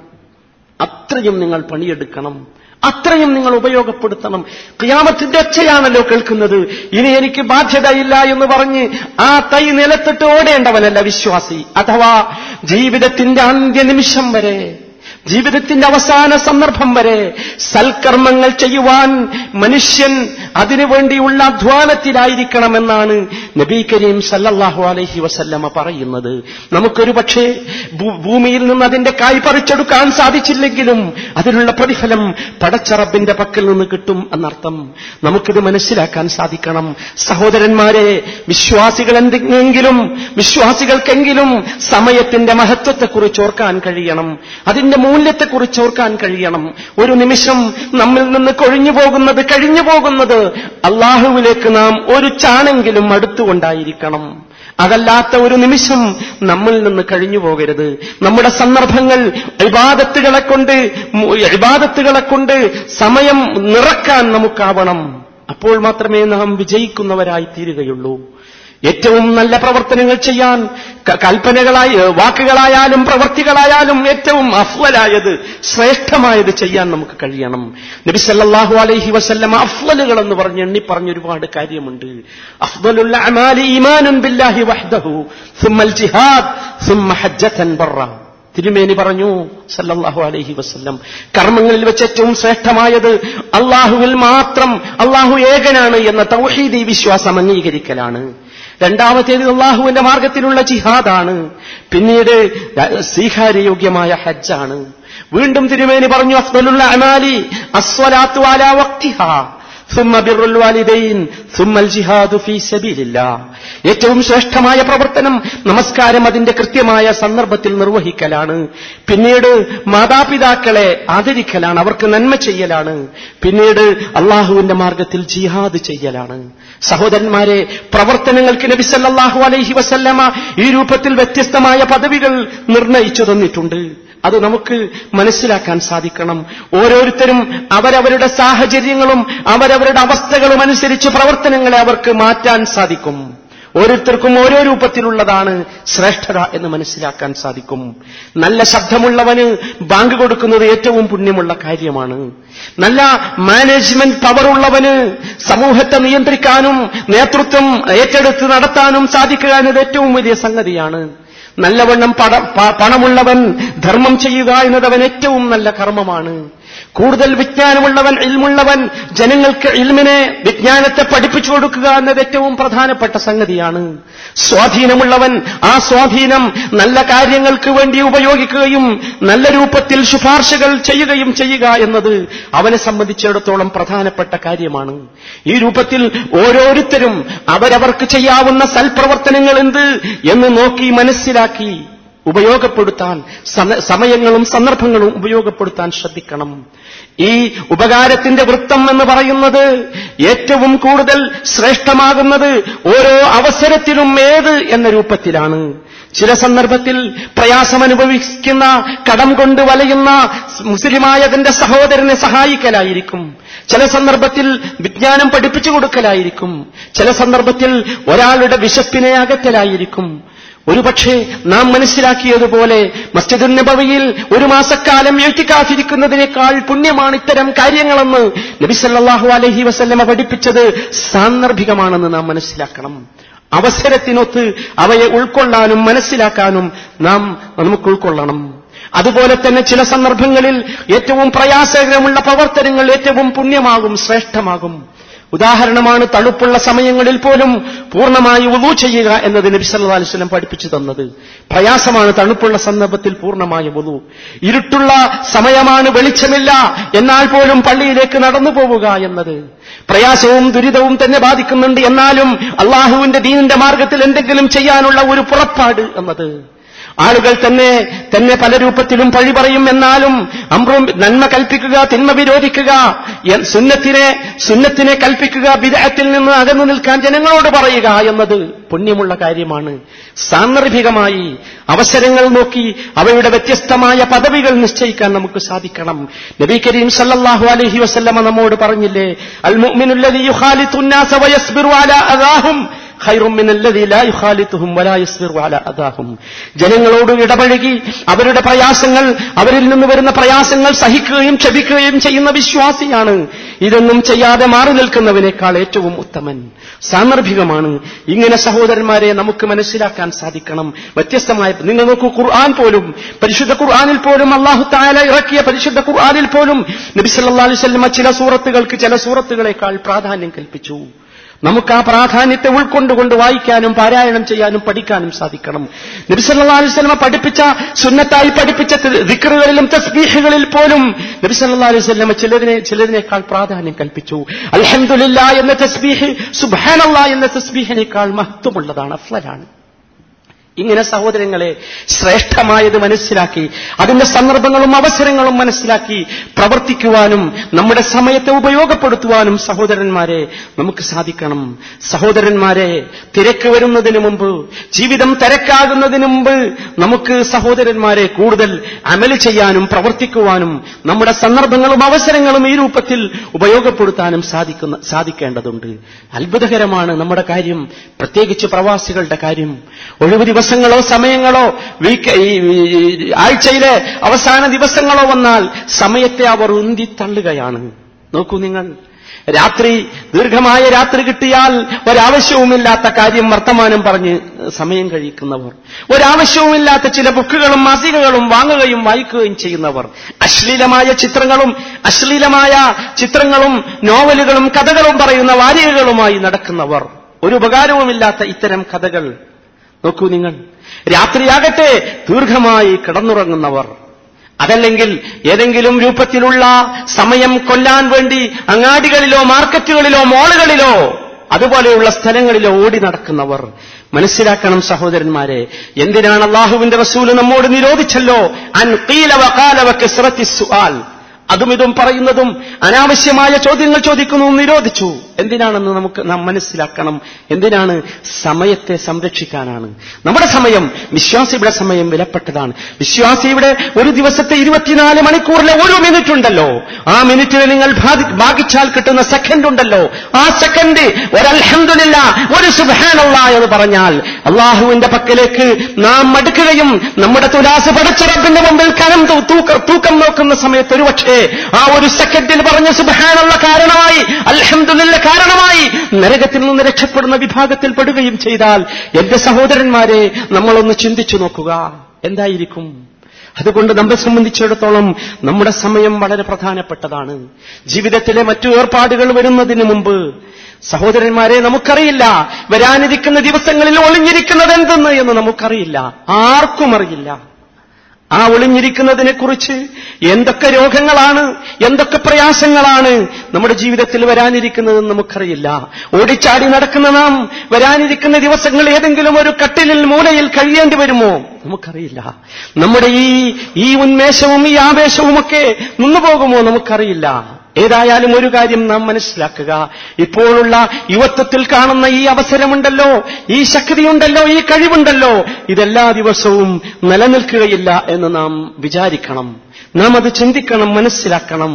അത്രയും നിങ്ങൾ പണിയെടുക്കണം. അത്രയും നിങ്ങൾ ഉപയോഗപ്പെടുത്തണം. ക്രിയാമത്തിന്റെ ഒച്ചയാണല്ലോ കേൾക്കുന്നത്. ഇനി എനിക്ക് ബാധ്യതയില്ല എന്ന് പറഞ്ഞ് ആ തൈ നിലത്തിട്ട് ഓടേണ്ടവനല്ല വിശ്വാസി. അഥവാ ജീവിതത്തിന്റെ അന്ത്യനിമിഷം വരെ ജീവിതത്തിന്റെ അവസാന സന്ദർഭം വരെ സൽക്കർമ്മങ്ങൾ ചെയ്യുവാൻ മനുഷ്യൻ അതിനുവേണ്ടിയുള്ള അധ്വാനത്തിലായിരിക്കണമെന്നാണ് നബി കരീം സല്ലല്ലാഹു അലൈഹി വസല്ലമ പറയുന്നത്. നമുക്കൊരു പക്ഷേ ഭൂമിയിൽ നിന്ന് അതിന്റെ കായ് പറിച്ചെടുക്കാൻ സാധിച്ചില്ലെങ്കിലും അതിനുള്ള പ്രതിഫലം പടച്ചറബിന്റെ പക്കൽ നിന്ന് കിട്ടും എന്നർത്ഥം നമുക്കിത് മനസ്സിലാക്കാൻ സാധിക്കണം. സഹോദരന്മാരെ വിശ്വാസികൾ എന്തെങ്കിലും വിശ്വാസികൾക്കെങ്കിലും സമയത്തിന്റെ മഹത്വത്തെക്കുറിച്ച് ഓർക്കാൻ കഴിയണം. അതിന്റെ മൂല്യത്തെക്കുറിച്ച് ഓർക്കാൻ കഴിയണം. ഒരു നിമിഷം നമ്മിൽ നിന്ന് കൊഴിഞ്ഞു പോകുന്നത് കഴിഞ്ഞു പോകുന്നത് അള്ളാഹുവിലേക്ക് നാം ഒരു ചാണെങ്കിലും അടുത്തുകൊണ്ടായിരിക്കണം. അതല്ലാത്ത ഒരു നിമിഷം നമ്മിൽ നിന്ന് കഴിഞ്ഞു പോകരുത്. നമ്മുടെ സന്ദർഭങ്ങൾ ഇബാദത്തുകളെ കൊണ്ട് ഇബാദത്തുകളെ കൊണ്ട് സമയം നിറക്കാൻ നമുക്കാവണം. അപ്പോൾ മാത്രമേ നാം വിജയിക്കുന്നവരായി തീരുകയുള്ളൂ. ഏറ്റവും നല്ല പ്രവർത്തനങ്ങൾ ചെയ്യാൻ കൽപ്പനകളായി വാക്കുകളായാലും പ്രവർത്തികളായാലും ഏറ്റവും അഫ്വലായത് ശ്രേഷ്ഠമായത് ചെയ്യാൻ നമുക്ക് കഴിയണം. നബി സല്ലല്ലാഹു അലൈഹി വസല്ലം അഫ്വലുകൾ എന്ന് പറഞ്ഞ് എണ്ണി പറഞ്ഞ ഒരുപാട് കാര്യമുണ്ട്. അമാലി ബില്ലാഹി വഹ്ദഹു ജിഹാദ് ഹജ്ജത്തൻ ബറ തിരുമേനി പറഞ്ഞു സല്ലല്ലാഹു അലൈഹി വസ്ല്ലം കർമ്മങ്ങളിൽ വെച്ച് ഏറ്റവും ശ്രേഷ്ഠമായത് അള്ളാഹുവിൽ മാത്രം അള്ളാഹു ഏകനാണ് എന്ന തൗഹീദി വിശ്വാസം അംഗീകരിക്കലാണ്. രണ്ടാമത്തേത് അള്ളാഹുവിന്റെ മാർഗത്തിലുള്ള ജിഹാദാണ്. പിന്നീട് സ്വീകാര്യയോഗ്യമായ ഹജ്ജാണ്. വീണ്ടും തിരുമേനി പറഞ്ഞു അസ്വലുള്ള അമാലി അസ്വലാത്തു അല വക്തിഹാ. ഏറ്റവും ശ്രേഷ്ഠമായ പ്രവർത്തനം നമസ്കാരം അതിന്റെ കൃത്യമായ സന്ദർഭത്തിൽ നിർവഹിക്കലാണ്. പിന്നീട് മാതാപിതാക്കളെ ആദരിക്കലാണ് അവർക്ക് നന്മ ചെയ്യലാണ്. പിന്നീട് അള്ളാഹുവിന്റെ മാർഗത്തിൽ ജിഹാദ് ചെയ്യലാണ്. സഹോദരന്മാരെ പ്രവർത്തനങ്ങൾക്ക് നബിസല്ലാഹു അലൈഹി വസല്ലമ ഈ രൂപത്തിൽ വ്യത്യസ്തമായ പദവികൾ നിർണയിച്ചു തന്നിട്ടുണ്ട്. അത് നമുക്ക് മനസ്സിലാക്കാൻ സാധിക്കണം. ഓരോരുത്തരും അവരവരുടെ സാഹചര്യങ്ങളും അവരവരുടെ അവസ്ഥകളും അനുസരിച്ച് പ്രവർത്തനങ്ങളെ അവർക്ക് മാറ്റാൻ സാധിക്കും. ഓരോരുത്തർക്കും ഓരോ രൂപത്തിലുള്ളതാണ് ശ്രേഷ്ഠത എന്ന് മനസ്സിലാക്കാൻ സാധിക്കും. നല്ല ശബ്ദമുള്ളവന് ബാങ്ക് കൊടുക്കുന്നത് ഏറ്റവും പുണ്യമുള്ള കാര്യമാണ്. നല്ല മാനേജ്മെന്റ് പവറുള്ളവന് സമൂഹത്തെ നിയന്ത്രിക്കാനും നേതൃത്വം ഏറ്റെടുത്ത് നടത്താനും സാധിക്കുക എന്നത് ഏറ്റവും വലിയ സംഗതിയാണ്. നല്ലവണ്ണം പണമുള്ളവൻ ധർമ്മം ചെയ്യുക എന്നത് അവൻ ഏറ്റവും നല്ല കർമ്മമാണ്. കൂടുതൽ വിജ്ഞാനമുള്ളവൻ ഇൽമുള്ളവൻ ജനങ്ങൾക്ക് ഇൽമിനെ വിജ്ഞാനത്തെ പഠിപ്പിച്ചു കൊടുക്കുക എന്നത് ഏറ്റവും പ്രധാനപ്പെട്ട സംഗതിയാണ്. സ്വാധീനമുള്ളവൻ ആ സ്വാധീനം നല്ല കാര്യങ്ങൾക്ക് വേണ്ടി ഉപയോഗിക്കുകയും നല്ല രൂപത്തിൽ ശുപാർശകൾ ചെയ്യുകയും ചെയ്യുക എന്നത് അവനെ സംബന്ധിച്ചിടത്തോളം പ്രധാനപ്പെട്ട കാര്യമാണ്. ഈ രൂപത്തിൽ ഓരോരുത്തരും അവരവർക്ക് ചെയ്യാവുന്ന സൽപ്രവർത്തനങ്ങൾ എന്ത് എന്ന് നോക്കി മനസ്സിലാക്കി ഉപയോഗപ്പെടുത്താൻ സമയങ്ങളും സന്ദർഭങ്ങളും ഉപയോഗപ്പെടുത്താൻ ശ്രദ്ധിക്കണം. ഈ ഉപകാരത്തിന്റെ വൃത്തം എന്ന് പറയുന്നത് ഏറ്റവും കൂടുതൽ ശ്രേഷ്ഠമാകുന്നത് ഓരോ അവസരത്തിലും ഏത് എന്ന രൂപത്തിലാണ്. ചില സന്ദർഭത്തിൽ പ്രയാസമനുഭവിക്കുന്ന കടം കൊണ്ട് വലയുന്ന മുസ്ലിമായ തന്റെ സഹോദരനെ സഹായിക്കലായിരിക്കും. ചില സന്ദർഭത്തിൽ വിജ്ഞാനം പഠിപ്പിച്ചു കൊടുക്കലായിരിക്കും. ചില സന്ദർഭത്തിൽ ഒരാളുടെ വിശപ്പിനെ അകറ്റലായിരിക്കും. ഒരുപക്ഷെ നാം മനസ്സിലാക്കിയതുപോലെ മസ്ജിദുൻ നബവിയിൽ ഒരു മാസക്കാലം എഴുത്തിക്കാത്തിരിക്കുന്നതിനേക്കാൾ പുണ്യമാണ് ഇത്തരം കാര്യങ്ങളെന്ന് നബിസല്ലാഹു അലഹി വസല്ലമ പഠിപ്പിച്ചത് സാന്ദർഭികമാണെന്ന് നാം മനസ്സിലാക്കണം. അവസരത്തിനൊത്ത് അവയെ ഉൾക്കൊള്ളാനും മനസ്സിലാക്കാനും നാം നമുക്ക് ഉൾക്കൊള്ളണം. അതുപോലെ തന്നെ ചില സന്ദർഭങ്ങളിൽ ഏറ്റവും പ്രയാസകരമുള്ള പ്രവർത്തനങ്ങൾ ഏറ്റവും പുണ്യമാകും ശ്രേഷ്ഠമാകും. ഉദാഹരണമാണ് തണുപ്പുള്ള സമയങ്ങളിൽ പോലും പൂർണമായി ഉളു ചെയ്യുക എന്നത് നബി സല്ലല്ലാഹു അലൈഹി വസല്ലം പഠിപ്പിച്ചു തന്നത്. പ്രയാസമാണ് തണുപ്പുള്ള സന്ദർഭത്തിൽ പൂർണമായി ഉളു ഇരുട്ടുള്ള സമയമാണ് വെളിച്ചമില്ല. എന്നാൽ പോലും പള്ളിയിലേക്ക് നടന്നു പോവുക എന്നത് പ്രയാസവും ദുരിതവും തന്നെ ബാധിക്കുന്നുണ്ട്. എന്നാലും അള്ളാഹുവിന്റെ ദീനിന്റെ മാർഗത്തിൽ എന്തെങ്കിലും ചെയ്യാനുള്ള ഒരു പുറപ്പാട് എന്നത് ആളുകൾ തന്നെ തന്നെ പല രൂപത്തിലും പഴി പറയും എന്നാലും അമ്രും നന്മ കൽപ്പിക്കുക തിന്മ വിരോധിക്കുക സുന്നത്തിനെ സുന്നത്തിനെ കൽപ്പിക്കുക വിദേഹത്തിൽ നിന്ന് അകന്നു നിൽക്കാൻ ജനങ്ങളോട് പറയുക എന്നത് പുണ്യമുള്ള കാര്യമാണ്. സാന്ദർഭികമായി അവസരങ്ങൾ നോക്കി അവയുടെ വ്യത്യസ്തമായ പദവികൾ നിശ്ചയിക്കാൻ നമുക്ക് സാധിക്കണം. നബി കരീം സല്ലാഹു അലഹി വസ്ല്ലമ നമ്മോട് പറഞ്ഞില്ലേ അൽ മുഅ്മിനുല്ലദീ യുഖാലിതുന്നാസ അലാ ജനങ്ങളോട് ഇടപഴകി അവരുടെ പ്രയാസങ്ങൾ അവരിൽ നിന്ന് വരുന്ന പ്രയാസങ്ങൾ സഹിക്കുകയും ക്ഷമിക്കുകയും ചെയ്യുന്ന വിശ്വാസിയാണ്. ഇതൊന്നും ചെയ്യാതെ മാറി നിൽക്കുന്നവനേക്കാൾ ഏറ്റവും ഉത്തമൻ സാന്ദർഭികമാണ്. ഇങ്ങനെ സഹോദരന്മാരെ നമുക്ക് മനസ്സിലാക്കാൻ സാധിക്കണം. വ്യത്യസ്തമായ നിങ്ങൾ നോക്കൂ ഖുർആൻ പോലും പരിശുദ്ധ ഖുർആാനിൽ പോലും അള്ളാഹു താല ഇറക്കിയ പരിശുദ്ധ ഖുർആാനിൽ പോലും നബി സല്ലല്ലാഹു അലൈഹി വസല്ലമ ചില സൂറത്തുകൾക്ക് ചില സൂറത്തുകളെക്കാൾ പ്രാധാന്യം കൽപ്പിച്ചു. നമുക്ക് ആ പ്രാധാന്യത്തെ ഉൾക്കൊണ്ടുകൊണ്ട് വായിക്കാനും പാരായണം ചെയ്യാനും പഠിക്കാനും സാധിക്കണം. നബി സല്ലല്ലാഹു അലൈഹി വസല്ലമ പഠിപ്പിച്ച സുന്നത്തായി പഠിപ്പിച്ച ദിക്കറുകളിലും തസ്ബീഹുകളിൽ പോലും നബി സല്ലല്ലാഹു അലൈഹി വസല്ലമ ചിലതിനെ ചിലതിനേക്കാൾ പ്രാധാന്യം കൽപ്പിച്ചു. അൽഹംദുലില്ലാ എന്ന തസ്ബീഹ് സുബാനല്ല എന്ന തസ്ബീഹിനേക്കാൾ മഹത്വമുള്ളതാണ് അഫ്ലലാണ്. ഇങ്ങനെ സഹോദരങ്ങളെ ശ്രേഷ്ഠമായത് മനസ്സിലാക്കി അതിന്റെ സന്ദർഭങ്ങളും അവസരങ്ങളും മനസ്സിലാക്കി പ്രവർത്തിക്കുവാനും നമ്മുടെ സമയത്തെ ഉപയോഗപ്പെടുത്തുവാനും സഹോദരന്മാരെ നമുക്ക് സാധിക്കണം. സഹോദരന്മാരെ തിരക്ക് വരുന്നതിന് മുമ്പ് ജീവിതം തിരക്കാകുന്നതിന് മുമ്പ് നമുക്ക് സഹോദരന്മാരെ കൂടുതൽ അമൽ ചെയ്യാനും പ്രവർത്തിക്കുവാനും നമ്മുടെ സന്ദർഭങ്ങളും അവസരങ്ങളും ഈ രൂപത്തിൽ ഉപയോഗപ്പെടുത്താനും സാധിക്കുന്ന സാധിക്കേണ്ടതുണ്ട്. അത്ഭുതകരമാണ് നമ്മുടെ കാര്യം പ്രത്യേകിച്ച് പ്രവാസികളുടെ കാര്യം. ഒഴിവ് ദിവസങ്ങളോ സമയങ്ങളോ വീക്ക് ആഴ്ചയിലെ അവസാന ദിവസങ്ങളോ വന്നാൽ സമയത്തെ അവർ ഉന്തിത്തള്ളുകയാണ്. നോക്കൂ നിങ്ങൾ. രാത്രി ദീർഘമായ രാത്രി കിട്ടിയാൽ ഒരാവശ്യവുമില്ലാത്ത കാര്യം വർത്തമാനം പറഞ്ഞ് സമയം കഴിക്കുന്നവർ ഒരാവശ്യവുമില്ലാത്ത ചില ബുക്കുകളും മാസികകളും വാങ്ങുകയും വായിക്കുകയും ചെയ്യുന്നവർ അശ്ലീലമായ ചിത്രങ്ങളും അശ്ലീലമായ ചിത്രങ്ങളും നോവലുകളും കഥകളും പറയുന്ന വാരികകളുമായി നടക്കുന്നവർ ഒരു ഉപകാരവുമില്ലാത്ത ഇത്തരം കഥകൾ നോക്കൂ നിങ്ങൾ. രാത്രിയാകട്ടെ ദീർഘമായി കിടന്നുറങ്ങുന്നവർ. അതല്ലെങ്കിൽ ഏതെങ്കിലും രൂപത്തിലുള്ള സമയം കൊല്ലാൻ വേണ്ടി അങ്ങാടികളിലോ മാർക്കറ്റുകളിലോ മോളുകളിലോ അതുപോലെയുള്ള സ്ഥലങ്ങളിലോ ഓടി നടക്കുന്നവർ. മനസ്സിലാക്കണം സഹോദരന്മാരെ എന്തിനാണ് അള്ളാഹുവിന്റെ റസൂൽ നമ്മോട് നിരോധിച്ചല്ലോ? അൻ അതും ഇതും പറയുന്നതും അനാവശ്യമായ ചോദ്യങ്ങൾ ചോദിക്കുന്നതും നിരോധിച്ചു. എന്തിനാണെന്ന് നമുക്ക് നാം മനസ്സിലാക്കണം. എന്തിനാണ് സമയത്തെ സംരക്ഷിക്കാനാണ്? നമ്മുടെ സമയം വിശ്വാസിയുടെ സമയം വിലപ്പെട്ടതാണ്. വിശ്വാസിയുടെ ഒരു ദിവസത്തെ ഇരുപത്തിനാല് മണിക്കൂറിലെ ഒരു മിനിറ്റ് ഉണ്ടല്ലോ. ആ മിനിറ്റിന് നിങ്ങൾ ഭാഗിച്ചാൽ കിട്ടുന്ന സെക്കൻഡ് ഉണ്ടല്ലോ. ആ സെക്കൻഡ് ഒരൽഹന്ദില്ല ഒരു സുബാനുള്ള എന്ന് പറഞ്ഞാൽ അള്ളാഹുവിന്റെ പക്കലേക്ക് നാം മടുക്കുകയും നമ്മുടെ തുലാസ് പടച്ചറപ്പിന്റെ മുമ്പിൽ കനം തൂക്ക- നോക്കുന്ന സമയത്ത് ഒരുപക്ഷേ ആ ഒരു സെക്കൻഡിൽ പറഞ്ഞ സുബഹാനുള്ള കാരണമായി അൽഹംദുലില്ല കാരണമായി നരകത്തിൽ നിന്ന് രക്ഷപ്പെടുന്ന വിഭാഗത്തിൽ പെടുകയും ചെയ്താൽ എന്റെ സഹോദരന്മാരെ നമ്മളൊന്ന് ചിന്തിച്ചു നോക്കുക. എന്തായിരിക്കും? അതുകൊണ്ട് നമ്മെ സംബന്ധിച്ചിടത്തോളം നമ്മുടെ സമയം വളരെ പ്രധാനപ്പെട്ടതാണ്. ജീവിതത്തിലെ മറ്റു ഏർപ്പാടുകൾ വരുന്നതിന് മുമ്പ് സഹോദരന്മാരെ നമുക്കറിയില്ല വരാനിരിക്കുന്ന ദിവസങ്ങളിൽ ഒളിഞ്ഞിരിക്കുന്നത് എന്തെന്ന് എന്ന് നമുക്കറിയില്ല. ആർക്കും അറിയില്ല. ആ ഒളിഞ്ഞിരിക്കുന്നതിനെ കുറിച്ച് എന്തൊക്കെ രോഗങ്ങളാണ് എന്തൊക്കെ പ്രയാസങ്ങളാണ് നമ്മുടെ ജീവിതത്തിൽ വരാനിരിക്കുന്നതെന്ന് നമുക്കറിയില്ല. ഓടിച്ചാടി നടക്കുന്ന നാം വരാനിരിക്കുന്ന ദിവസങ്ങൾ ഏതെങ്കിലും ഒരു കട്ടിലിൽ മൂലയിൽ കഴിയേണ്ടി വരുമോ? നമുക്കറിയില്ല. നമ്മുടെ ഈ ഈ ഉന്മേഷവും ഈ ആവേശവുമൊക്കെ നിന്നുപോകുമോ? നമുക്കറിയില്ല. ഏതായാലും ഒരു കാര്യം നാം മനസ്സിലാക്കുക. ഇപ്പോഴുള്ള യുവത്വത്തിൽ കാണുന്ന ഈ അവസരമുണ്ടല്ലോ ഈ ശക്തിയുണ്ടല്ലോ ഈ കഴിവുണ്ടല്ലോ. ഇതെല്ലാ ദിവസവും നിലനിൽക്കുകയില്ല എന്ന് നാം വിചാരിക്കണം. നാം അത് ചിന്തിക്കണം മനസ്സിലാക്കണം.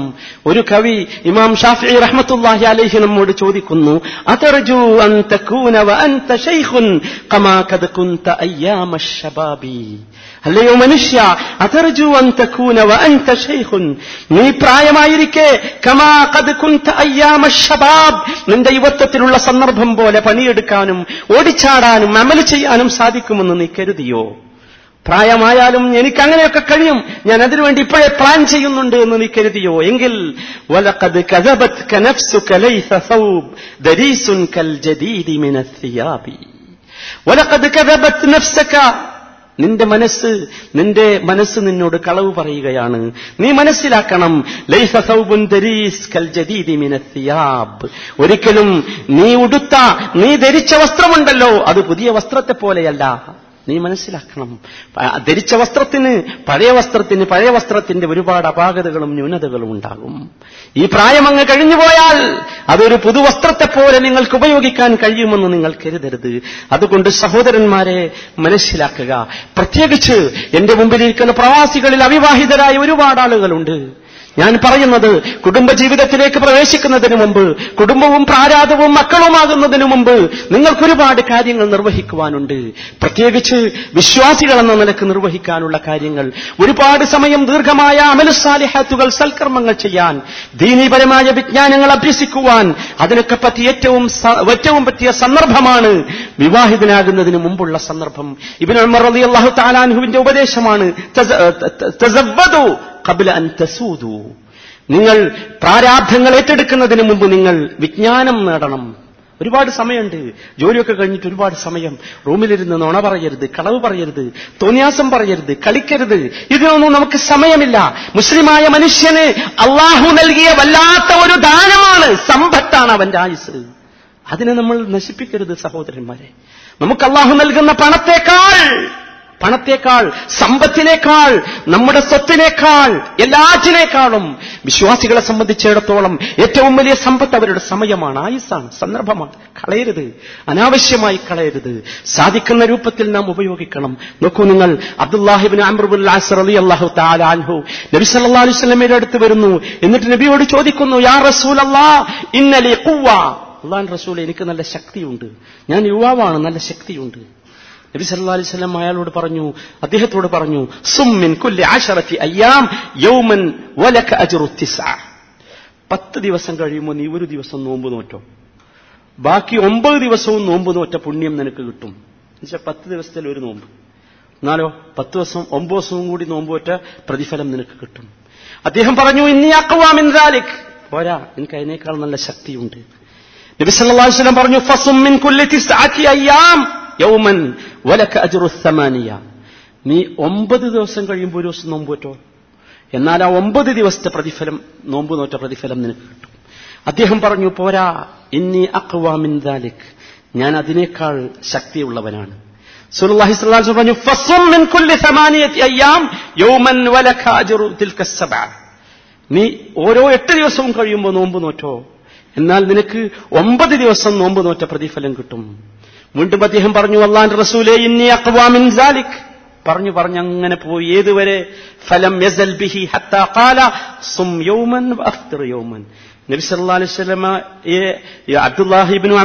ഒരു കവി ഇമാം ഷാഫി റഹ്മത്തുല്ലാഹി അലൈഹി നമ്മോട് ചോദിക്കുന്നു അതർജു അല്ലയോ മനുഷ്യ അതർജു നീ പ്രായമായിരിക്കെ കമാ കത് കുന്ത അയ്യാമ ഷബാബ് നിന്റെ യുവത്വത്തിലുള്ള സന്ദർഭം പോലെ പണിയെടുക്കാനും ഓടിച്ചാടാനും അമൽ ചെയ്യാനും സാധിക്കുമെന്ന് നീ കരുതിയോ? പ്രായമായാലും എനിക്ക് അങ്ങനെയൊക്കെ കഴിയും. ഞാൻ അതിനുവേണ്ടി ഇപ്പോഴേ പ്ലാൻ ചെയ്യുന്നുണ്ട് എന്ന് നീ കരുതിയോ? എങ്കിൽ നിന്റെ മനസ്സ് നിന്റെ മനസ്സ് നിന്നോട് കളവ് പറയുകയാണ്. നീ മനസ്സിലാക്കണം ഒരിക്കലും നീ ഉടുത്ത നീ ധരിച്ച വസ്ത്രമുണ്ടല്ലോ. അത് പുതിയ വസ്ത്രത്തെ പോലെയല്ല നീ മനസ്സിലാക്കണം. ധരിച്ച വസ്ത്രത്തിന് പഴയ വസ്ത്രത്തിന് പഴയ വസ്ത്രത്തിന്റെ ഒരുപാട് അപാകതകളും ന്യൂനതകളും ഉണ്ടാകും. ഈ പ്രായം അങ്ങ് കഴിഞ്ഞുപോയാൽ അതൊരു പുതുവസ്ത്രത്തെ പോലെ നിങ്ങൾക്ക് ഉപയോഗിക്കാൻ കഴിയുമെന്ന് നിങ്ങൾ കരുതരുത്. അതുകൊണ്ട് സഹോദരന്മാരെ മനസ്സിലാക്കുക. പ്രത്യേകിച്ച് എന്റെ മുമ്പിലിരിക്കുന്ന പ്രവാസികളിൽ അവിവാഹിതരായ ഒരുപാട് ആളുകളുണ്ട്. ഞാൻ പറയുന്നത് കുടുംബജീവിതത്തിലേക്ക് പ്രവേശിക്കുന്നതിന് മുമ്പ് കുടുംബവും പ്രാരാധവും മക്കളുമാകുന്നതിന് മുമ്പ് നിങ്ങൾക്കൊരുപാട് കാര്യങ്ങൾ നിർവഹിക്കുവാനുണ്ട്. പ്രത്യേകിച്ച് വിശ്വാസികൾ എന്ന നിലയ്ക്ക് നിർവഹിക്കാനുള്ള കാര്യങ്ങൾ. ഒരുപാട് സമയം ദീർഘമായ അമലുസാലിഹാത്തുകൾ സൽക്കർമ്മങ്ങൾ ചെയ്യാൻ ദീനീപരമായ വിജ്ഞാനങ്ങൾ അഭ്യസിക്കുവാൻ അതിനൊക്കെ പറ്റി ഏറ്റവും ഏറ്റവും പറ്റിയ സന്ദർഭമാണ് വിവാഹിതനാകുന്നതിന് മുമ്പുള്ള സന്ദർഭം. ഇബിൻ ഉമർ റളിയല്ലാഹു താലാൻഹുവിന്റെ ഉപദേശമാണ് ഖബ്ല അൻ തസൂതു നിങ്ങൾ പ്രാരാബ്ധങ്ങൾ ഏറ്റെടുക്കുന്നതിന് മുമ്പ് നിങ്ങൾ വിജ്ഞാനം നേടണം. ഒരുപാട് സമയമുണ്ട്. ജോലിയൊക്കെ കഴിഞ്ഞിട്ട് ഒരുപാട് സമയം. റൂമിലിരുന്ന് നുണ പറയരുത് കളവ് പറയരുത് തോന്നിയാസം പറയരുത് കളിക്കരുത്. ഇതിനൊന്നും നമുക്ക് സമയമില്ല. മുസ്ലിമായ മനുഷ്യന് അള്ളാഹു നൽകിയ വല്ലാത്ത ഒരു ദാനമാണ് സമ്പത്താണ് അവന്റെ ആയുസ്. അതിനെ നമ്മൾ നശിപ്പിക്കരുത് സഹോദരന്മാരെ. നമുക്ക് അള്ളാഹു നൽകുന്ന പണത്തേക്കാൾ പണത്തേക്കാൾ സമ്പത്തിനേക്കാൾ നമ്മുടെ സ്വത്തിനേക്കാൾ എല്ലാറ്റിനേക്കാളും വിശ്വാസികളെ സംബന്ധിച്ചിടത്തോളം ഏറ്റവും വലിയ സമ്പത്ത് അവരുടെ സമയമാണ്. ആയുസ്സാണ്. സന്ദർഭമാണ്. കളയരുത്. അനാവശ്യമായി കളയരുത്. സാധിക്കുന്ന രൂപത്തിൽ നാം ഉപയോഗിക്കണം. നോക്കൂ നിങ്ങൾ അബ്ദുല്ലാഹിബിൻ അമ്രുബുൽ താലാൻഹു നബി സല്ലാ അലൈഹി സ്വലമയുടെ അടുത്ത് വരുന്നു. എന്നിട്ട് നബിയോട് ചോദിക്കുന്നു യാ റസൂൽ അല്ലാ ഇന്നലെ അള്ളാൻ റസൂൽ എനിക്ക് നല്ല ശക്തിയുണ്ട്. ഞാൻ യുവാവാണ്. നല്ല ശക്തിയുണ്ട്. നബി സല്ലാ അലൈഹി സ്വലം അയാളോട് പറഞ്ഞു അദ്ദേഹത്തോട് പറഞ്ഞു സുമ്മിൻ കുല്ലി ആശറത്തി അയ്യാം യൗമൻ വലക തിസ്അ. പത്ത് ദിവസം കഴിയുമ്പോൾ നീ ഒരു ദിവസം നോമ്പ് നോറ്റോ? ബാക്കി ഒമ്പത് ദിവസവും നോമ്പ് നോറ്റ പുണ്യം നിനക്ക് കിട്ടും. എന്നുവെച്ചാൽ പത്ത് ദിവസത്തിൽ ഒരു നോമ്പ്. എന്നാലോ പത്ത് ദിവസം ഒമ്പത് ദിവസവും കൂടി നോമ്പ് നോറ്റ പ്രതിഫലം നിനക്ക് കിട്ടും. അദ്ദേഹം പറഞ്ഞു ഇന്നി അക്കവാമിൻ ദാലിക്. പോരാ എനിക്ക് അതിനേക്കാൾ നല്ല ശക്തിയുണ്ട്. നബി സല്ലല്ലാഹു അലൈഹി വസല്ലം പറഞ്ഞു ഫസും മിൻ കുല്ലി തിസ്അത്തി അയ്യാം. യൗമൻ വലക്ക അജ്റു സമാനിയ നീ ഒമ്പത് ദിവസം കഴിയുമ്പോൾ ഒരു ദിവസം നോമ്പ് പറ്റോ എന്നാൽ ആ ഒമ്പത് ദിവസത്തെ പ്രതിഫലം നോമ്പ് നോറ്റ പ്രതിഫലം നിനക്ക് കിട്ടും. അദ്ദേഹം പറഞ്ഞു പോരാ ഇന്നി അക്വാമിൻ ദാലിക്. ഞാൻ അതിനേക്കാൾ ശക്തിയുള്ളവനാണ്. സുലുല്ലാഹി പറഞ്ഞു മിൻ കുല്ലി അയ്യാം വലക അജ്റു നീ ഓരോ എട്ട് ദിവസവും കഴിയുമ്പോൾ നോമ്പ് നോറ്റോ? എന്നാൽ നിനക്ക് ഒമ്പത് ദിവസം നോമ്പ് നോറ്റ പ്രതിഫലം കിട്ടും. വീണ്ടും അദ്ദേഹം പറഞ്ഞു അള്ളാൻ റസൂലെ ഇന്നി അക്വാമിൻ സാലിക്. പറഞ്ഞു പറഞ്ഞു അങ്ങനെ പോയി. ഏതുവരെ? ഫലം യസൽ ബിഹി ഹത്താ ഖാല സും യൗമൻ വഅഫ്തിർ യൗമൻ. നബി സല്ലല്ലാഹു അലൈഹി അബ്ദുല്ലാഹി ഇബ്നു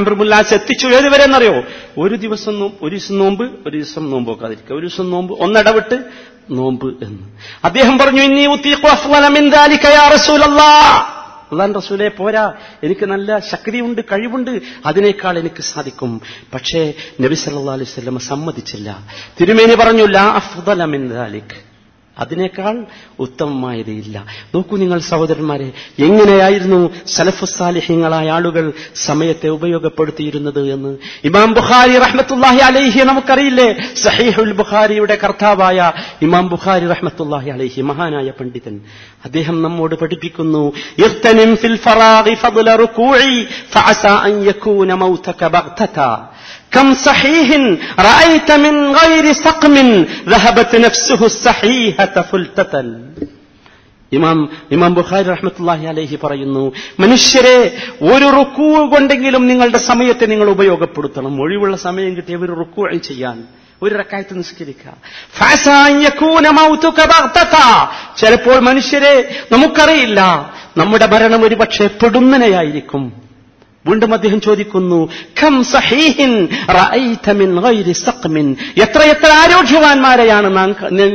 എത്തിച്ചു. ഏതുവരെ എന്നറിയോ ഒരു ദിവസം ഒരു ദിവസം നോമ്പ് ഒരു ദിവസം നോമ്പ് വെക്കാതിരിക്കുക. ഒരു ദിവസം നോമ്പ് ഒന്നിടവിട്ട് നോമ്പ് എന്ന്. അദ്ദേഹം പറഞ്ഞു ഇന്നി ഉത്തീഖു അഫ്ളല മിൻ ദാലിക യാ റസൂലല്ലാഹ് അള്ളാൻ റസൂലെ പോരാ. എനിക്ക് നല്ല ശക്തിയുണ്ട് കഴിവുണ്ട്. അതിനേക്കാൾ എനിക്ക് സാധിക്കും. പക്ഷേ നബി സല്ലാ അലൈഹി സ്വലമ സമ്മതിച്ചില്ല. തിരുമേനി പറഞ്ഞു ലാ അഫ്ദല മിൻ ദാലിക്. അതിനേക്കാൾ ഉത്തമമായത് ഇല്ല നോക്കൂ നിങ്ങൾ സഹോദരന്മാരെ എങ്ങനെയായിരുന്നു സലഫുസാലിഹ്യങ്ങളായ ആളുകൾ സമയത്തെ ഉപയോഗപ്പെടുത്തിയിരുന്നത് എന്ന്. ഇമാം ബുഖാരി റഹ്മത്തുല്ലാഹി അലൈഹി നമുക്കറിയില്ലേ? സഹീഹുൽ ബുഖാരിയുടെ കർത്താവായ ഇമാം ബുഖാരി റഹ്മത്തുല്ലാഹി അലൈഹി മഹാനായ പണ്ഡിതൻ. അദ്ദേഹം നമ്മോട് പഠിപ്പിക്കുന്നു ഫിൽ ഫറാഗി ഫദ്ല റുകൂഇ ഫഅസ അൻ യകൂന മൗതക ബഗ്തത. كم صحيح رأيت من غير سقم ذهبت نفسه الصحيحة فلتة ഇമാം ഇമാം ബുഖാരി റഹ്മത്തുല്ലാഹി അലൈഹി പറയുന്നു മനുഷ്യരെ ഒരു റുക്കൂ കൊണ്ടെങ്കിലും നിങ്ങളുടെ സമയത്തെ നിങ്ങൾ ഉപയോഗപ്പെടുത്തണം ഒഴിവുള്ള സമയം കിട്ടിയ ഒരു റുക്കൂ ചെയ്യാൻ ഒരു റക്കായത്ത് നിസ്കരിക്കുക ചിലപ്പോൾ മനുഷ്യരെ നമുക്കറിയില്ല നമ്മുടെ മരണം ഒരുപക്ഷെ പെടുന്നനെയായിരിക്കും വീണ്ടും അദ്ദേഹം ചോദിക്കുന്നു ഖം സഹീഹിൻ റഅയ്ത മിൻ ഗൈരി എത്ര എത്ര ആരോഗ്യവാന്മാരെയാണ്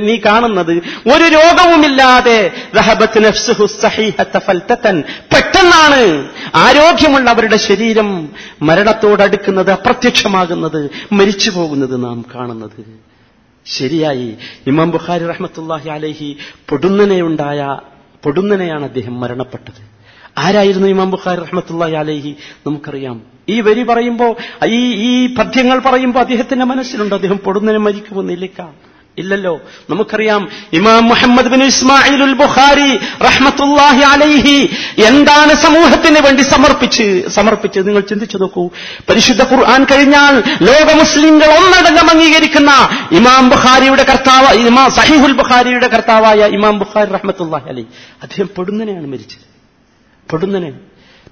നീ കാണുന്നത്? ഒരു രോഗവുമില്ലാതെ ദഹബത്ത് നഫ്സുഹു സഹീഹത പെട്ടെന്നാണ് ആരോഗ്യമുള്ളവരുടെ ശരീരം മരണത്തോടടുക്കുന്നത് അപ്രത്യക്ഷമാകുന്നത് മരിച്ചു പോകുന്നത് നാം കാണുന്നത്. ശരിയായി. ഇമാം ബുഖാരി റഹ്മത്തുല്ലാഹി അലഹി പൊടുന്നനെയുണ്ടായ പൊടുന്നനെയാണ് അദ്ദേഹം മരണപ്പെട്ടത്. ആരായിരുന്നു ഇമാം ബുഖാരി റഹ്മത്തുള്ളി അലൈഹി? നമുക്കറിയാം. ഈ വരി പറയുമ്പോൾ ഈ ഈ പദ്യങ്ങൾ പറയുമ്പോൾ അദ്ദേഹത്തിന്റെ മനസ്സിലുണ്ട്. അദ്ദേഹം പൊടുന്നതിന് മരിക്കുമെന്നില്ലേക്ക ഇല്ലല്ലോ. നമുക്കറിയാം. ഇമാം മുഹമ്മദ് ബിൻ ഇസ്മായിലുൽ ബുഖാരി റഹ്മത്തുല്ലാഹി അലൈഹി എന്താണ് സമൂഹത്തിന് വേണ്ടി സമർപ്പിച്ച് സമർപ്പിച്ച് നിങ്ങൾ ചിന്തിച്ചു നോക്കൂ. പരിശുദ്ധ ഖുർആൻ കഴിഞ്ഞാൽ ലോക മുസ്ലിങ്ങൾ ഒന്നടങ്കം അംഗീകരിക്കുന്ന ഇമാം ബുഖാരിയുടെ കർത്താവ് ഇമാം സഹിഹുൽ ബുഖാരിയുടെ കർത്താവായ ഇമാം ബുഖാരി റഹ്മത്തുല്ലാഹി അലൈഹി. അദ്ദേഹം പൊടുന്നനെയാണ് മരിച്ചത്. പെടുന്നനെ.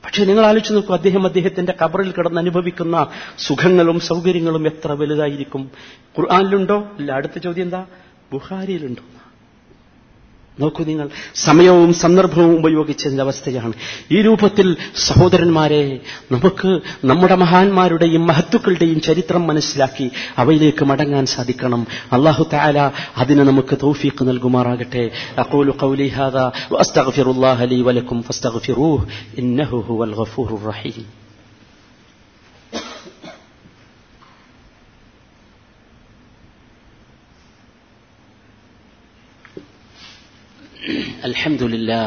പക്ഷെ നിങ്ങൾ ആലോചിച്ച് നോക്കൂ അദ്ദേഹം അദ്ദേഹത്തിന്റെ കബറിൽ കിടന്ന് അനുഭവിക്കുന്ന സുഖങ്ങളും സൗകര്യങ്ങളും എത്ര വലുതായിരിക്കും. ഖുർആാനിലുണ്ടോ? ഇല്ല. അടുത്ത ചോദ്യം എന്താ? ബുഹാരിയിലുണ്ടോ നോക്കൂ നിങ്ങൾ. സമയവും സന്ദർഭവും ഉപയോഗിച്ചതിന്റെ അവസ്ഥയാണ് ഈ രൂപത്തിൽ സഹോദരന്മാരെ നമുക്ക് നമ്മുടെ മഹാന്മാരുടെയും മഹത്തുക്കളുടെയും ചരിത്രം മനസ്സിലാക്കി അവയിലേക്ക് മടങ്ങാൻ സാധിക്കണം. അള്ളാഹു താല അതിന് നമുക്ക് തൗഫീഖ് നൽകുമാറാകട്ടെ. അഖൂലു ഖൗലി ഹാദാ ലീ ഇന്നഹു ഗഫൂറുർ റഹീം. الحمد لله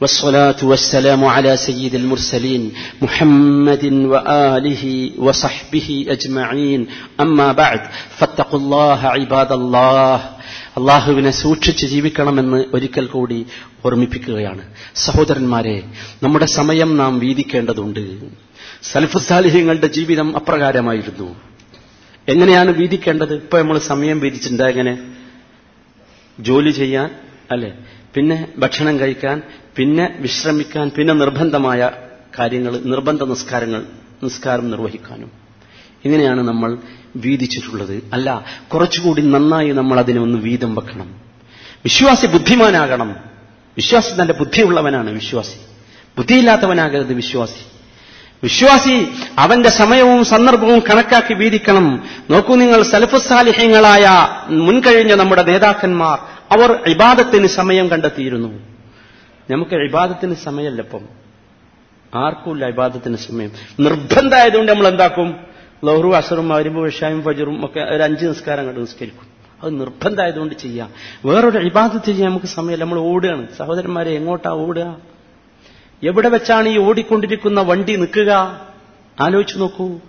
والصلاة والسلام على سيد المرسلين محمد وآله وصحبه أجمعين أما بعد فاتقوا الله عباد الله അള്ളാഹുവിനെ സൂക്ഷിച്ച് ജീവിക്കണമെന്ന് ഒരിക്കൽ കൂടി ഓർമ്മിപ്പിക്കുകയാണ് സഹോദരന്മാരെ നമ്മുടെ സമയം നാം വീതിക്കേണ്ടതുണ്ട് സൽഫുസാലിഹ്യങ്ങളുടെ ജീവിതം അപ്രകാരമായിരുന്നു എങ്ങനെയാണ് വീതിക്കേണ്ടത് ഇപ്പൊ നമ്മൾ സമയം വീതിച്ചിട്ടുണ്ട് എങ്ങനെ ജോലി ചെയ്യാൻ അല്ലെ പിന്നെ ഭക്ഷണം കഴിക്കാൻ പിന്നെ വിശ്രമിക്കാൻ പിന്നെ നിർബന്ധമായ കാര്യങ്ങൾ നിർബന്ധ നിസ്കാരങ്ങൾ നിസ്കാരം നിർവഹിക്കാനും. ഇങ്ങനെയാണ് നമ്മൾ വീതിച്ചിട്ടുള്ളത്. അല്ല കുറച്ചുകൂടി നന്നായി നമ്മൾ അതിനെ ഒന്ന് വീതം വെക്കണം. വിശ്വാസി ബുദ്ധിമാനാകണം. വിശ്വാസി നല്ല ബുദ്ധിയുള്ളവനാണ് വിശ്വാസി. ബുദ്ധിയില്ലാത്തവനാകരുത് വിശ്വാസി. വിശ്വാസി അവന്റെ സമയവും സന്ദർഭവും കണക്കാക്കി വീതിക്കണം. നോക്കൂ നിങ്ങൾ സലഫുസാലിഹ്യങ്ങളായ മുൻകഴിഞ്ഞ നമ്മുടെ നേതാക്കന്മാർ അവർ ഇബാദത്തിന് സമയം കണ്ടെത്തിയിരുന്നു. നമുക്ക് ഇബാദത്തിന് സമയമല്ലപ്പം ആർക്കുമില്ല ഇബാദത്തിന് സമയം? നിർബന്ധമായതുകൊണ്ട് നമ്മൾ എന്താക്കും? ലോഹറും അസറും അവരും വിഷായും ഫജറും ഒക്കെ ഒരു അഞ്ച് നിസ്കാരം കണ്ട് നിസ്കരിക്കും. അത് നിർബന്ധമായതുകൊണ്ട് ചെയ്യാം. വേറൊരു ഇബാദത്ത് ചെയ്യാൻ നമുക്ക് സമയമില്ല. നമ്മൾ ഓടുകയാണ്. സഹോദരന്മാരെ എങ്ങോട്ടാ ഓടുക? എവിടെ വെച്ചാണ് ഈ ഓടിക്കൊണ്ടിരിക്കുന്ന വണ്ടി നിൽക്കുക? ആലോചിച്ചു നോക്കൂ.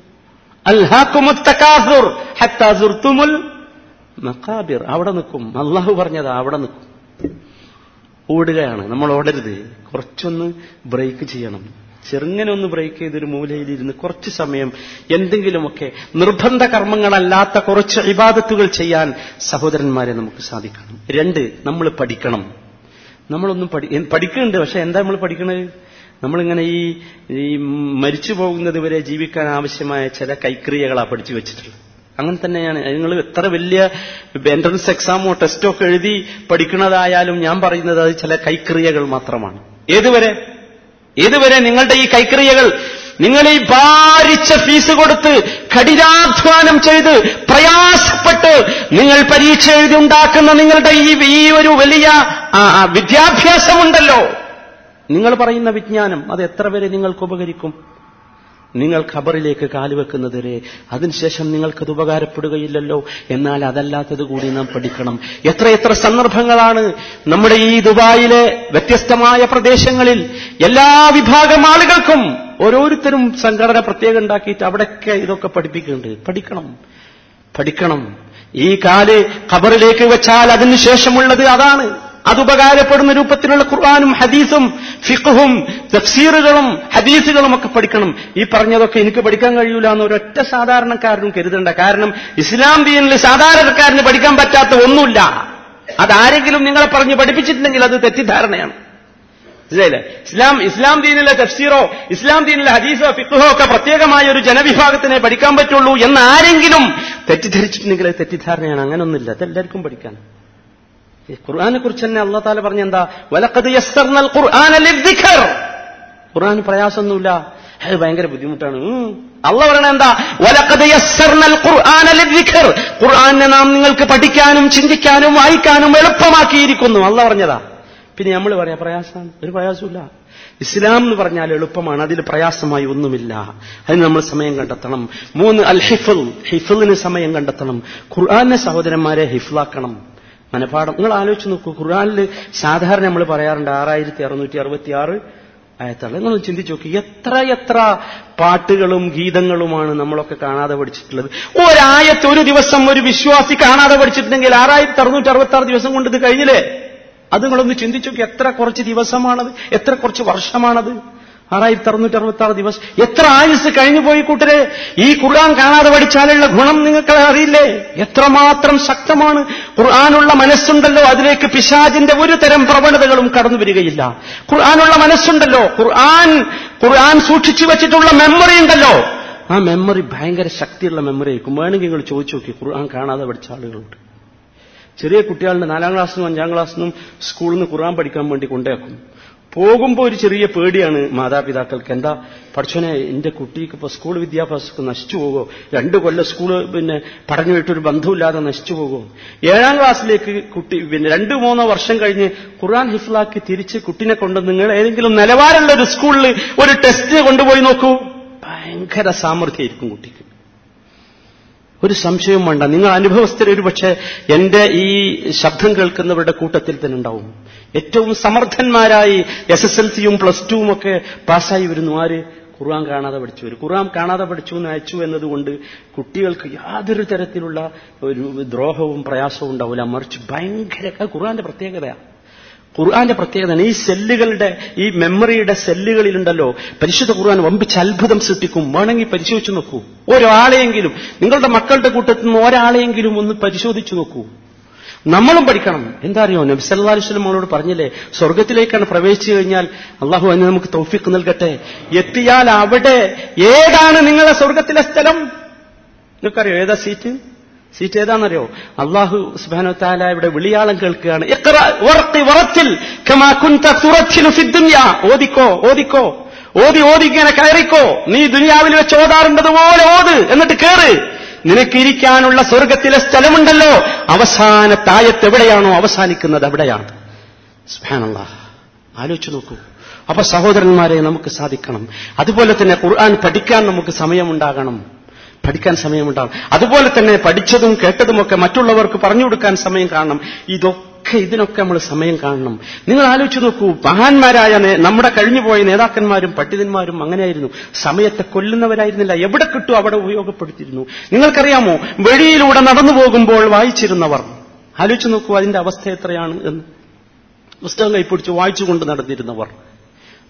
അൽഹാക്കുമുൽ മക്കാബിർ അവിടെ നിൽക്കും. അള്ളാഹു പറഞ്ഞത് അവിടെ നിൽക്കും. ഓടുകയാണ്. നമ്മൾ ഓടരുത്. കുറച്ചൊന്ന് ബ്രേക്ക് ചെയ്യണം. ചെറുങ്ങനെ ഒന്ന് ബ്രേക്ക് ചെയ്തൊരു മൂലയിലിരുന്ന് കുറച്ച് സമയം എന്തെങ്കിലുമൊക്കെ നിർബന്ധ കർമ്മങ്ങളല്ലാത്ത കുറച്ച് ഇബാദത്തുകൾ ചെയ്യാൻ സഹോദരന്മാരെ നമുക്ക് സാധിക്കണം. രണ്ട് നമ്മൾ പഠിക്കണം. നമ്മളൊന്നും പഠി പഠിക്കുന്നുണ്ട്. പക്ഷെ എന്താ നമ്മൾ പഠിക്കണത്? നമ്മളിങ്ങനെ ഈ ഈ മരിച്ചു പോകുന്നത് വരെ ജീവിക്കാൻ ആവശ്യമായ ചില കൈക്രിയകളാ പഠിച്ചു വെച്ചിട്ടുള്ളത്. അങ്ങനെ തന്നെയാണ്. നിങ്ങൾ എത്ര വലിയ എൻട്രൻസ് എക്സാമോ ടെസ്റ്റോ ഒക്കെ എഴുതി പഠിക്കുന്നതായാലും ഞാൻ പറയുന്നത് അത് ചില കൈക്രിയകൾ മാത്രമാണ്. ഏതുവരെ? ഏതുവരെ നിങ്ങളുടെ ഈ കൈക്രിയകൾ? നിങ്ങൾ ഈ ഭാരിച്ച ഫീസ് കൊടുത്ത് കഠിനാധ്വാനം ചെയ്ത് പ്രയാസപ്പെട്ട് നിങ്ങൾ പരീക്ഷ എഴുതി ഉണ്ടാക്കുന്ന നിങ്ങളുടെ ഈ ഈ ഒരു വലിയ വിദ്യാഭ്യാസമുണ്ടല്ലോ. നിങ്ങൾ പറയുന്ന വിജ്ഞാനം അത് എത്ര വരെ നിങ്ങൾക്ക് ഉപകരിക്കും നിങ്ങൾ ഖബറിലേക്ക് കാലുവെക്കുന്നതിരെ അതിനുശേഷം നിങ്ങൾക്കത് ഉപകാരപ്പെടുകയില്ലല്ലോ. എന്നാൽ അതല്ലാത്തത് കൂടി നാം പഠിക്കണം. എത്രയെത്ര സന്ദർഭങ്ങളാണ് നമ്മുടെ ഈ ദുബായിലെ വ്യത്യസ്തമായ പ്രദേശങ്ങളിൽ എല്ലാ വിഭാഗം ആളുകൾക്കും ഓരോരുത്തരും സംഘടന പ്രത്യേകം ഉണ്ടാക്കിയിട്ട് അവിടെയൊക്കെ ഇതൊക്കെ പഠിപ്പിക്കുന്നുണ്ട്. പഠിക്കണം. പഠിക്കണം. ഈ കാൽ ഖബറിലേക്ക് വെച്ചാൽ അതിനുശേഷമുള്ളത് അതാണ്. അത് ഉപകാരപ്പെടുന്ന രൂപത്തിലുള്ള ഖുർആാനും ഹദീസും ഫിഖും തഫ്സീറുകളും ഹദീസുകളും ഒക്കെ പഠിക്കണം. ഈ പറഞ്ഞതൊക്കെ എനിക്ക് പഠിക്കാൻ കഴിയൂല എന്ന് ഒരൊറ്റ സാധാരണക്കാരനും കരുതണ്ട. കാരണം ഇസ്ലാം ദീനിൽ സാധാരണക്കാരന് പഠിക്കാൻ പറ്റാത്ത ഒന്നുമില്ല. അതാരെങ്കിലും നിങ്ങളെ പറഞ്ഞ് പഠിപ്പിച്ചിട്ടുണ്ടെങ്കിൽ അത് തെറ്റിദ്ധാരണയാണ്. മനസ്സിലായില്ലേ? ഇസ്ലാം ഇസ്ലാം ദീനിലെ തഫ്സീറോ ഇസ്ലാം ദീനിലെ ഹദീസോ ഫിഖുഹോ ഒക്കെ പ്രത്യേകമായ ഒരു ജനവിഭാഗത്തിനെ പഠിക്കാൻ പറ്റുള്ളൂ എന്ന് ആരെങ്കിലും തെറ്റിദ്ധരിച്ചിട്ടുണ്ടെങ്കിൽ അത് തെറ്റിദ്ധാരണയാണ്. അങ്ങനൊന്നുമില്ല. അതെല്ലാവർക്കും പഠിക്കാൻ. ഖുർആനെ കുറിച്ച് തന്നെ അള്ളാഹ് താല പറഞ്ഞ എന്താ വലക്കത് ഖുർആൻ പ്രയാസമൊന്നുമില്ല അത് ഭയങ്കര ബുദ്ധിമുട്ടാണ്. അല്ല പറയണ എന്താ? ഖുർആനെ നാം നിങ്ങൾക്ക് പഠിക്കാനും ചിന്തിക്കാനും വായിക്കാനും എളുപ്പമാക്കിയിരിക്കുന്നു. അല്ല പറഞ്ഞതാ. പിന്നെ നമ്മൾ പറയാം പ്രയാസമാണ് ഒരു പ്രയാസമില്ല ഇസ്ലാം എന്ന് പറഞ്ഞാൽ എളുപ്പമാണ്. അതിൽ പ്രയാസമായി ഒന്നുമില്ല. അതിന് നമ്മൾ സമയം കണ്ടെത്തണം. മൂന്ന് അൽ ഹിഫുൽ. ഹിഫുലിന് സമയം കണ്ടെത്തണം. ഖുർആാനെ സഹോദരന്മാരെ ഹിഫ്ലാക്കണം. മനപാഠം നിങ്ങൾ ആലോചിച്ച് നോക്കൂ ഖുർആാനിൽ സാധാരണ നമ്മൾ പറയാറുണ്ട് ആറായിരത്തി അറുന്നൂറ്റി അറുപത്തി ആറ് ആയത്താണ് നിങ്ങൾ ചിന്തിച്ചു നോക്കി എത്ര എത്ര പാട്ടുകളും ഗീതങ്ങളുമാണ് നമ്മളൊക്കെ കാണാതെ പഠിച്ചിട്ടുള്ളത്. ഒരായത്ത് ഒരു ദിവസം ഒരു വിശ്വാസി കാണാതെ പഠിച്ചിട്ടുണ്ടെങ്കിൽ ആറായിരത്തി അറുന്നൂറ്റി അറുപത്തി ആറ് ദിവസം കൊണ്ട് ഇത് കഴിഞ്ഞില്ലേ? അത് നിങ്ങളൊന്ന് ചിന്തിച്ചു നോക്കി എത്ര കുറച്ച് ദിവസമാണത്? എത്ര കുറച്ച് വർഷമാണത്? ആറായിരത്തി അറുന്നൂറ്റി അറുപത്തി ആറ് ദിവസം. എത്ര ആയുസ് കഴിഞ്ഞു പോയി കൂട്ടരെ? ഈ ഖുർആൻ കാണാതെ പഠിച്ചാലുള്ള ഗുണം നിങ്ങൾക്ക് അറിയില്ലേ? എത്രമാത്രം ശക്തമാണ്. ഖുർആാനുള്ള മനസ്സുണ്ടല്ലോ അതിലേക്ക് പിശാജിന്റെ ഒരു തരം പ്രവണതകളും കടന്നു വരികയില്ല. ഖുർആാനുള്ള മനസ്സുണ്ടല്ലോ ഖുർആൻ ഖുർആൻ സൂക്ഷിച്ചു വെച്ചിട്ടുള്ള മെമ്മറി ഉണ്ടല്ലോ. ആ മെമ്മറി ഭയങ്കര ശക്തിയുള്ള മെമ്മറി ആയിരിക്കും. വേണമെങ്കിൽ നിങ്ങൾ ചോദിച്ചു നോക്കി ഖുർആൻ കാണാതെ പഠിച്ച ആളുകളുണ്ട്. ചെറിയ കുട്ടികളുടെ നാലാം ക്ലാസ്സിനും അഞ്ചാം ക്ലാസ്സിനും സ്കൂളിൽ നിന്ന് ഖുർആൻ പഠിക്കാൻ വേണ്ടി കൊണ്ടേക്കും പോകുമ്പോൾ ഒരു ചെറിയ പേടിയാണ് മാതാപിതാക്കൾക്ക് എന്താ പഠിച്ചോനെ എന്റെ കുട്ടിക്ക് ഇപ്പൊ സ്കൂൾ വിദ്യാഭ്യാസമൊക്കെ നശിച്ചു പോകുമോ? രണ്ടു കൊല്ലം സ്കൂൾ പിന്നെ പഠനം വിട്ടൊരു ബന്ധമില്ലാതെ നശിച്ചു പോകുമോ? ഏഴാം ക്ലാസ്സിലേക്ക് കുട്ടി പിന്നെ രണ്ടു മൂന്നോ വർഷം കഴിഞ്ഞ് ഖുർആൻ ഹിഫ്ലാക്കി തിരിച്ച് കുട്ടിനെ കൊണ്ട് നിങ്ങൾ ഏതെങ്കിലും നിലവാരമുള്ള ഒരു സ്കൂളിൽ ഒരു ടെസ്റ്റ് കൊണ്ടുപോയി നോക്കൂ. ഭയങ്കര സാമർഥ്യമായിരിക്കും കുട്ടിക്ക്. ഒരു സംശയവും വേണ്ട. നിങ്ങൾ അനുഭവസ്ഥർ ഒരു പക്ഷേ എന്റെ ഈ ശബ്ദം കേൾക്കുന്നവരുടെ കൂട്ടത്തിൽ തന്നെ ഉണ്ടാവും. ഏറ്റവും സമർത്ഥന്മാരായി എസ് എസ് എൽ സിയും പ്ലസ് ടുവും ഒക്കെ പാസ്സായി വരുന്നു. ആര്? ഖുർആൻ കാണാതെ പഠിച്ചു വരും. ഖുർആൻ കാണാതെ പഠിച്ചു എന്ന് അയച്ചു എന്നതുകൊണ്ട് കുട്ടികൾക്ക് യാതൊരു തരത്തിലുള്ള ഒരു ദ്രോഹവും പ്രയാസവും ഉണ്ടാവില്ല. മറിച്ച് ഭയങ്കര ഖുർആന്റെ പ്രത്യേകതയാണ് ഖുർആന്റെ പ്രത്യേകതയാണ് ഈ സെല്ലുകളുടെ ഈ മെമ്മറിയുടെ സെല്ലുകളിലുണ്ടല്ലോ. പരിശുദ്ധ ഖുർആൻ വമ്പിച്ച് അത്ഭുതം സൃഷ്ടിക്കും. വേണമെങ്കിൽ പരിശോധിച്ചു നോക്കൂ. ഒരാളെയെങ്കിലും നിങ്ങളുടെ മക്കളുടെ കൂട്ടത്തിൽ നിന്ന് ഒരാളെയെങ്കിലും ഒന്ന് പരിശോധിച്ചു നോക്കൂ. നമ്മളും പഠിക്കണം. എന്താ അറിയോ? നബി സല്ലല്ലാഹു അലൈഹി വസല്ലം നമ്മളോട് പറഞ്ഞില്ലേ സ്വർഗത്തിലേക്കാണ് പ്രവേശിച്ചു കഴിഞ്ഞാൽ അള്ളാഹു അതിന് നമുക്ക് തൗഫിക്ക് നൽകട്ടെ. എത്തിയാൽ അവിടെ ഏതാണ് നിങ്ങളുടെ സ്വർഗത്തിലെ സ്ഥലം? നിങ്ങൾക്കറിയോ ഏതാ സീറ്റ് സീറ്റ് ഏതാണെന്നറിയോ? അള്ളാഹു സുബാനു താല ഇവിടെ വിളിയാളം കേൾക്കുകയാണ്. ഓദിക്കോ ഓദിക്കോ ഓതി ഓതി ഇങ്ങനെ കയറിക്കോ. നീ ദുനിയാവിൽ വെച്ച് ഓതാറുണ്ടതുപോലെ ഓത്. എന്നിട്ട് കേറ്. നിനക്ക് ഇരിക്കാനുള്ള സ്വർഗത്തിലെ സ്ഥലമുണ്ടല്ലോ. അവസാന താഴത്ത് എവിടെയാണോ അവസാനിക്കുന്നത് അവിടെയാണ്. സുബ്ഹാനല്ലാഹ് ആലോചിച്ചു നോക്കൂ. അപ്പൊ സഹോദരന്മാരെ നമുക്ക് സാധിക്കണം. അതുപോലെ തന്നെ ഖുർആൻ പഠിക്കാൻ നമുക്ക് സമയമുണ്ടാകണം. പഠിക്കാൻ സമയമുണ്ടാവും. അതുപോലെ തന്നെ പഠിച്ചതും കേട്ടതുമൊക്കെ മറ്റുള്ളവർക്ക് പറഞ്ഞു കൊടുക്കാൻ സമയം കാണണം. ഇതൊക്കെ ഇതിനൊക്കെ നമ്മൾ സമയം കാണണം. നിങ്ങൾ ആലോചിച്ച് നോക്കൂ മഹാന്മാരായ നമ്മുടെ കഴിഞ്ഞുപോയ നേതാക്കന്മാരും പണ്ഡിതന്മാരും അങ്ങനെയായിരുന്നു. സമയത്തെ കൊല്ലുന്നവരായിരുന്നില്ല. എവിടെ കിട്ടും അവിടെ ഉപയോഗപ്പെടുത്തിയിരുന്നു. നിങ്ങൾക്കറിയാമോ വെളിയിലൂടെ നടന്നു പോകുമ്പോൾ വായിച്ചിരുന്നവർ. ആലോചിച്ച് നോക്കൂ അതിന്റെ അവസ്ഥ എത്രയാണ് എന്ന്. പുസ്തകം കൈപ്പിടിച്ച് വായിച്ചുകൊണ്ട് നടന്നിരുന്നവർ.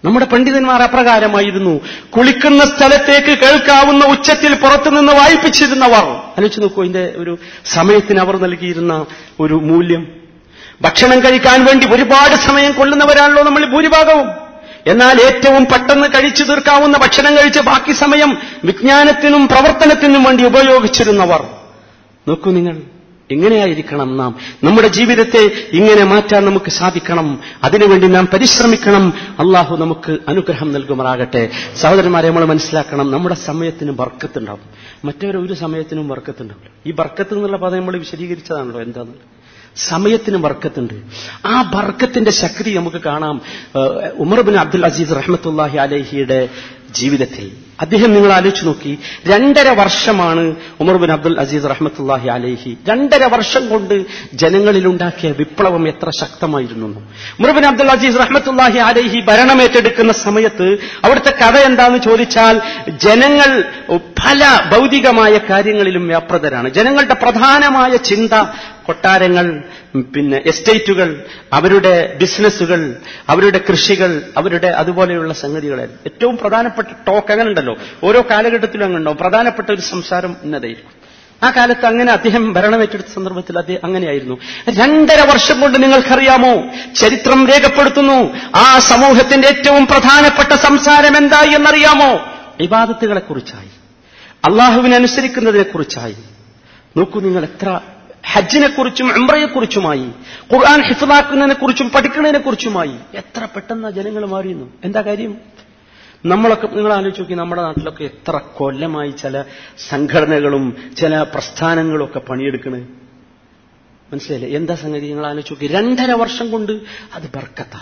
നമ്മുടെ പണ്ഡിതന്മാർ അപ്രകാരമായിരുന്നു. കുളിക്കുന്ന സ്ഥലത്തേക്ക് കേൾക്കാവുന്ന ഉച്ചത്തിൽ പുറത്തുനിന്ന് വായിപ്പിച്ചിരുന്നവർ. ആലോചിച്ച് നോക്കൂ ഇതിന്റെ ഒരു സമയത്തിന് അവർ നൽകിയിരുന്ന ഒരു മൂല്യം. ഭക്ഷണം കഴിക്കാൻ വേണ്ടി ഒരുപാട് സമയം കൊള്ളുന്നവരാണല്ലോ നമ്മൾ ഭൂരിഭാഗവും. എന്നാൽ ഏറ്റവും പെട്ടെന്ന് കഴിച്ചു തീർക്കാവുന്ന ഭക്ഷണം കഴിച്ച് ബാക്കി സമയം വിജ്ഞാനത്തിനും പ്രവർത്തനത്തിനും വേണ്ടി ഉപയോഗിച്ചിരുന്നവർ. നോക്കൂ നിങ്ങൾ. ഇങ്ങനെയായിരിക്കണം നാം? നമ്മുടെ ജീവിതത്തെ ഇങ്ങനെ മാറ്റാൻ നമുക്ക് സാധിക്കണം. അതിനുവേണ്ടി നാം പരിശ്രമിക്കണം. അള്ളാഹു നമുക്ക് അനുഗ്രഹം നൽകുമാറാകട്ടെ. സഹോദരന്മാരെ നമ്മൾ മനസ്സിലാക്കണം നമ്മുടെ സമയത്തിന് ബർക്കത്തുണ്ടാവും മറ്റവരെ ഒരു സമയത്തിനും ബർക്കത്തുണ്ടാവില്ല ഈ ബർക്കത്ത് എന്നുള്ള പദം നമ്മൾ വിശദീകരിച്ചതാണല്ലോ എന്താന്ന്. സമയത്തിന് ബർക്കത്തുണ്ട് ആ ബർക്കത്തിന്റെ ശക്തി നമുക്ക് കാണാം. Umar bin Umar bin Abdul Aziz റഹ്മത്തുല്ലാഹി അലഹിയുടെ ജീവിതത്തിൽ. അദ്ദേഹം നിങ്ങൾ ആലോചിച്ച് നോക്കി. രണ്ടര വർഷമാണ് ഉമർ ബിൻ അബ്ദുൽ അസീസ് റഹ്മത്തുല്ലാഹി അലേഹി. രണ്ടര വർഷം കൊണ്ട് ജനങ്ങളിലുണ്ടാക്കിയ വിപ്ലവം എത്ര ശക്തമായിരുന്നു. ഉമർ ബിൻ അബ്ദുൽ അസീസ് റഹ്മത്തുല്ലാഹി അലേഹി ഭരണമേറ്റെടുക്കുന്ന സമയത്ത് അവിടുത്തെ കഥ എന്താന്ന് ചോദിച്ചാൽ ജനങ്ങൾ പല ഭൗതികമായ കാര്യങ്ങളിലും വ്യാപൃതരാണ് ജനങ്ങളുടെ പ്രധാനമായ ചിന്ത കൊട്ടാരങ്ങൾ പിന്നെ എസ്റ്റേറ്റുകൾ അവരുടെ ബിസിനസ്സുകൾ അവരുടെ കൃഷികൾ അവരുടെ അതുപോലെയുള്ള സംഗതികളായിരുന്നു. ഏറ്റവും പ്രധാനപ്പെട്ട ടോക്ക് അങ്ങനെ ഉണ്ടല്ലോ ഓരോ കാലഘട്ടത്തിലും അങ്ങനെ ഉണ്ടാവും. പ്രധാനപ്പെട്ട ഒരു സംസാരം ഇന്നതായിരിക്കും. ആ കാലത്ത് അങ്ങനെ അദ്ദേഹം ഭരണമേറ്റെടുത്ത സന്ദർഭത്തിൽ അദ്ദേഹം അങ്ങനെയായിരുന്നു. രണ്ടര വർഷം കൊണ്ട് നിങ്ങൾക്കറിയാമോ? ചരിത്രം രേഖപ്പെടുത്തുന്നു. ആ സമൂഹത്തിന്റെ ഏറ്റവും പ്രധാനപ്പെട്ട സംസാരം എന്തായി എന്നറിയാമോ? ഇബാദത്തുകളെ കുറിച്ചായി അള്ളാഹുവിനെ അനുസരിക്കുന്നതിനെ കുറിച്ചായി നോക്കൂ നിങ്ങൾ എത്ര ഹജ്ജിനെക്കുറിച്ചും ഉംറയെക്കുറിച്ചുമായി ഖുർആൻ ഹിഫാക്കുന്നതിനെക്കുറിച്ചും പഠിക്കുന്നതിനെക്കുറിച്ചുമായി എത്ര പെട്ടെന്ന് ജനങ്ങൾ മാറിയുന്നു. എന്താ കാര്യം? നമ്മളൊക്കെ നിങ്ങൾ ആലോചിച്ച് നോക്കി നമ്മുടെ നാട്ടിലൊക്കെ എത്ര കൊല്ലമായി ചില സംഘടനകളും ചില പ്രസ്ഥാനങ്ങളും ഒക്കെ പണിയെടുക്കണേ. മനസ്സിലായില്ലേ? എന്താ സംഗതി? നിങ്ങൾ ആലോചിച്ച് നോക്കി. രണ്ടര വർഷം കൊണ്ട് അത് ബർക്കത്താ.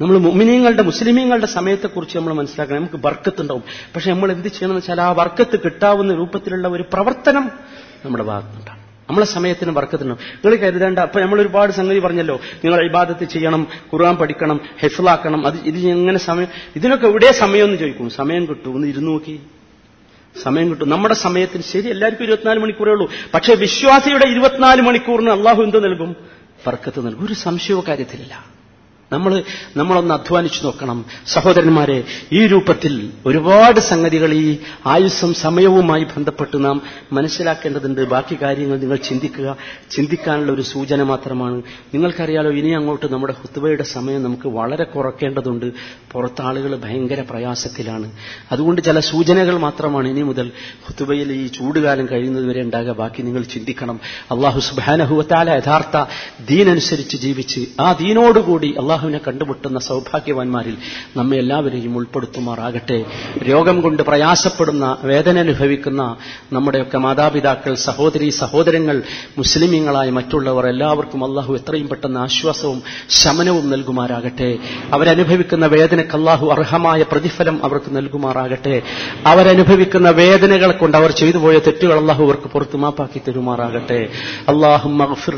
നമ്മൾ മുമിനീങ്ങളുടെ മുസ്ലിമീങ്ങളുടെ സമയത്തെക്കുറിച്ച് നമ്മൾ മനസ്സിലാക്കണം. നമുക്ക് ബർക്കത്തുണ്ടാവും. പക്ഷെ നമ്മൾ എന്ത് ചെയ്യണമെന്ന് വെച്ചാൽ ആ വർക്കത്ത് കിട്ടാവുന്ന രൂപത്തിലുള്ള ഒരു പ്രവർത്തനം നമ്മുടെ ഭാഗത്തുണ്ടാവും നമ്മളെ സമയത്തിന് വർക്കത്തിനും. നിങ്ങൾ കരുതേണ്ട അപ്പൊ നമ്മൾ ഒരുപാട് സംഗതി പറഞ്ഞല്ലോ. നിങ്ങൾ ഇബാദത്ത് ചെയ്യണം ഖുർആൻ പഠിക്കണം ഹെഫിളാക്കണം അത് ഇത് എങ്ങനെ സമയം ഇതിനൊക്കെ എവിടെ സമയം എന്ന് ചോദിക്കും? സമയം കിട്ടും. ഒന്ന് ഇരുന്ന് നോക്കി. സമയം കിട്ടും. നമ്മുടെ സമയത്തിന് ശരി എല്ലാവർക്കും ഇരുപത്തിനാല് മണിക്കൂറേ ഉള്ളൂ. പക്ഷേ വിശ്വാസിയുടെ ഇരുപത്തിനാല് മണിക്കൂറിന് അള്ളാഹു എന്ത് നൽകും? വർക്കത്ത് നൽകും. ഒരു സംശയവും കാര്യത്തിലില്ല. നമ്മൾ നമ്മളൊന്ന് അധ്വാനിച്ചു നോക്കണം. സഹോദരന്മാരെ ഈ രൂപത്തിൽ ഒരുപാട് സംഗതികൾ ഈ ആയുസ്സും സമയവുമായി ബന്ധപ്പെട്ട് നാം മനസ്സിലാക്കേണ്ടതുണ്ട്. ബാക്കി കാര്യങ്ങൾ നിങ്ങൾ ചിന്തിക്കുക. ചിന്തിക്കാനുള്ള ഒരു സൂചന മാത്രമാണ്. നിങ്ങൾക്കറിയാലോ ഇനി അങ്ങോട്ട് നമ്മുടെ ഹുത്തുബയുടെ സമയം നമുക്ക് വളരെ കുറയ്ക്കേണ്ടതുണ്ട് പുറത്താളുകൾ ഭയങ്കര പ്രയാസത്തിലാണ്. അതുകൊണ്ട് ചില സൂചനകൾ മാത്രമാണ് ഇനി മുതൽ ഹുത്തുബയിൽ ഈ ചൂടുകാലം കഴിയുന്നതുവരെ ഉണ്ടാകുക. ബാക്കി നിങ്ങൾ ചിന്തിക്കണം. അള്ളാഹു സുബാനഹുവത്താല യഥാർത്ഥ ദീനനുസരിച്ച് ജീവിച്ച് ആ ദീനോടുകൂടി അള്ളാഹുവിനെ കണ്ടുമുട്ടുന്ന സൗഭാഗ്യവാന്മാരിൽ നമ്മെ എല്ലാവരെയും ഉൾപ്പെടുത്തുമാറാകട്ടെ രോഗം കൊണ്ട് പ്രയാസപ്പെടുന്ന വേദന അനുഭവിക്കുന്ന നമ്മുടെയൊക്കെ മാതാപിതാക്കൾ സഹോദരി സഹോദരങ്ങൾ മുസ്ലിമീങ്ങളായ മറ്റുള്ളവർ എല്ലാവർക്കും അള്ളാഹു എത്രയും പെട്ടെന്ന് ആശ്വാസവും ശമനവും നൽകുമാറാകട്ടെ അവരനുഭവിക്കുന്ന വേദനയ്ക്ക് അള്ളാഹു അർഹമായ പ്രതിഫലം അവർക്ക് നൽകുമാറാകട്ടെ അവരനുഭവിക്കുന്ന വേദനകൾ കൊണ്ട് അവർ ചെയ്തു പോയ തെറ്റുകൾ അള്ളാഹു അവർക്ക് പുറത്തു മാപ്പാക്കി തരുമാറാകട്ടെ അള്ളാഹു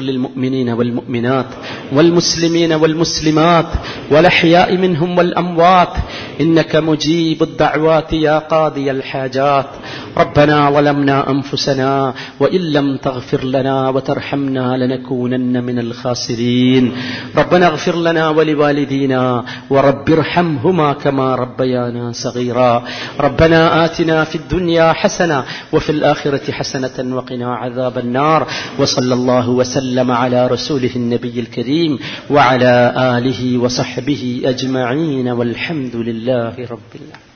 المؤمنين والمؤمنات والمسلمين والمسلمات والأحياء منهم والأموات. إنك مجيب الدعوات يا قاضي الحاجات. ربنا ظلمنا أنفسنا وإن لم تغفر لنا وترحمنا لنكونن من الخاسرين. ربنا اغفر لنا ولوالدينا ورب ارحمهما كما ربيانا صغيرا. ربنا آتنا في الدنيا حسنة وفي الآخرة حسنة وقنا عذاب النار. وصلى الله وسلم على رسوله النبي الكريم وعلى آله وصحبه أجمعين والحمد لله رب العالمين.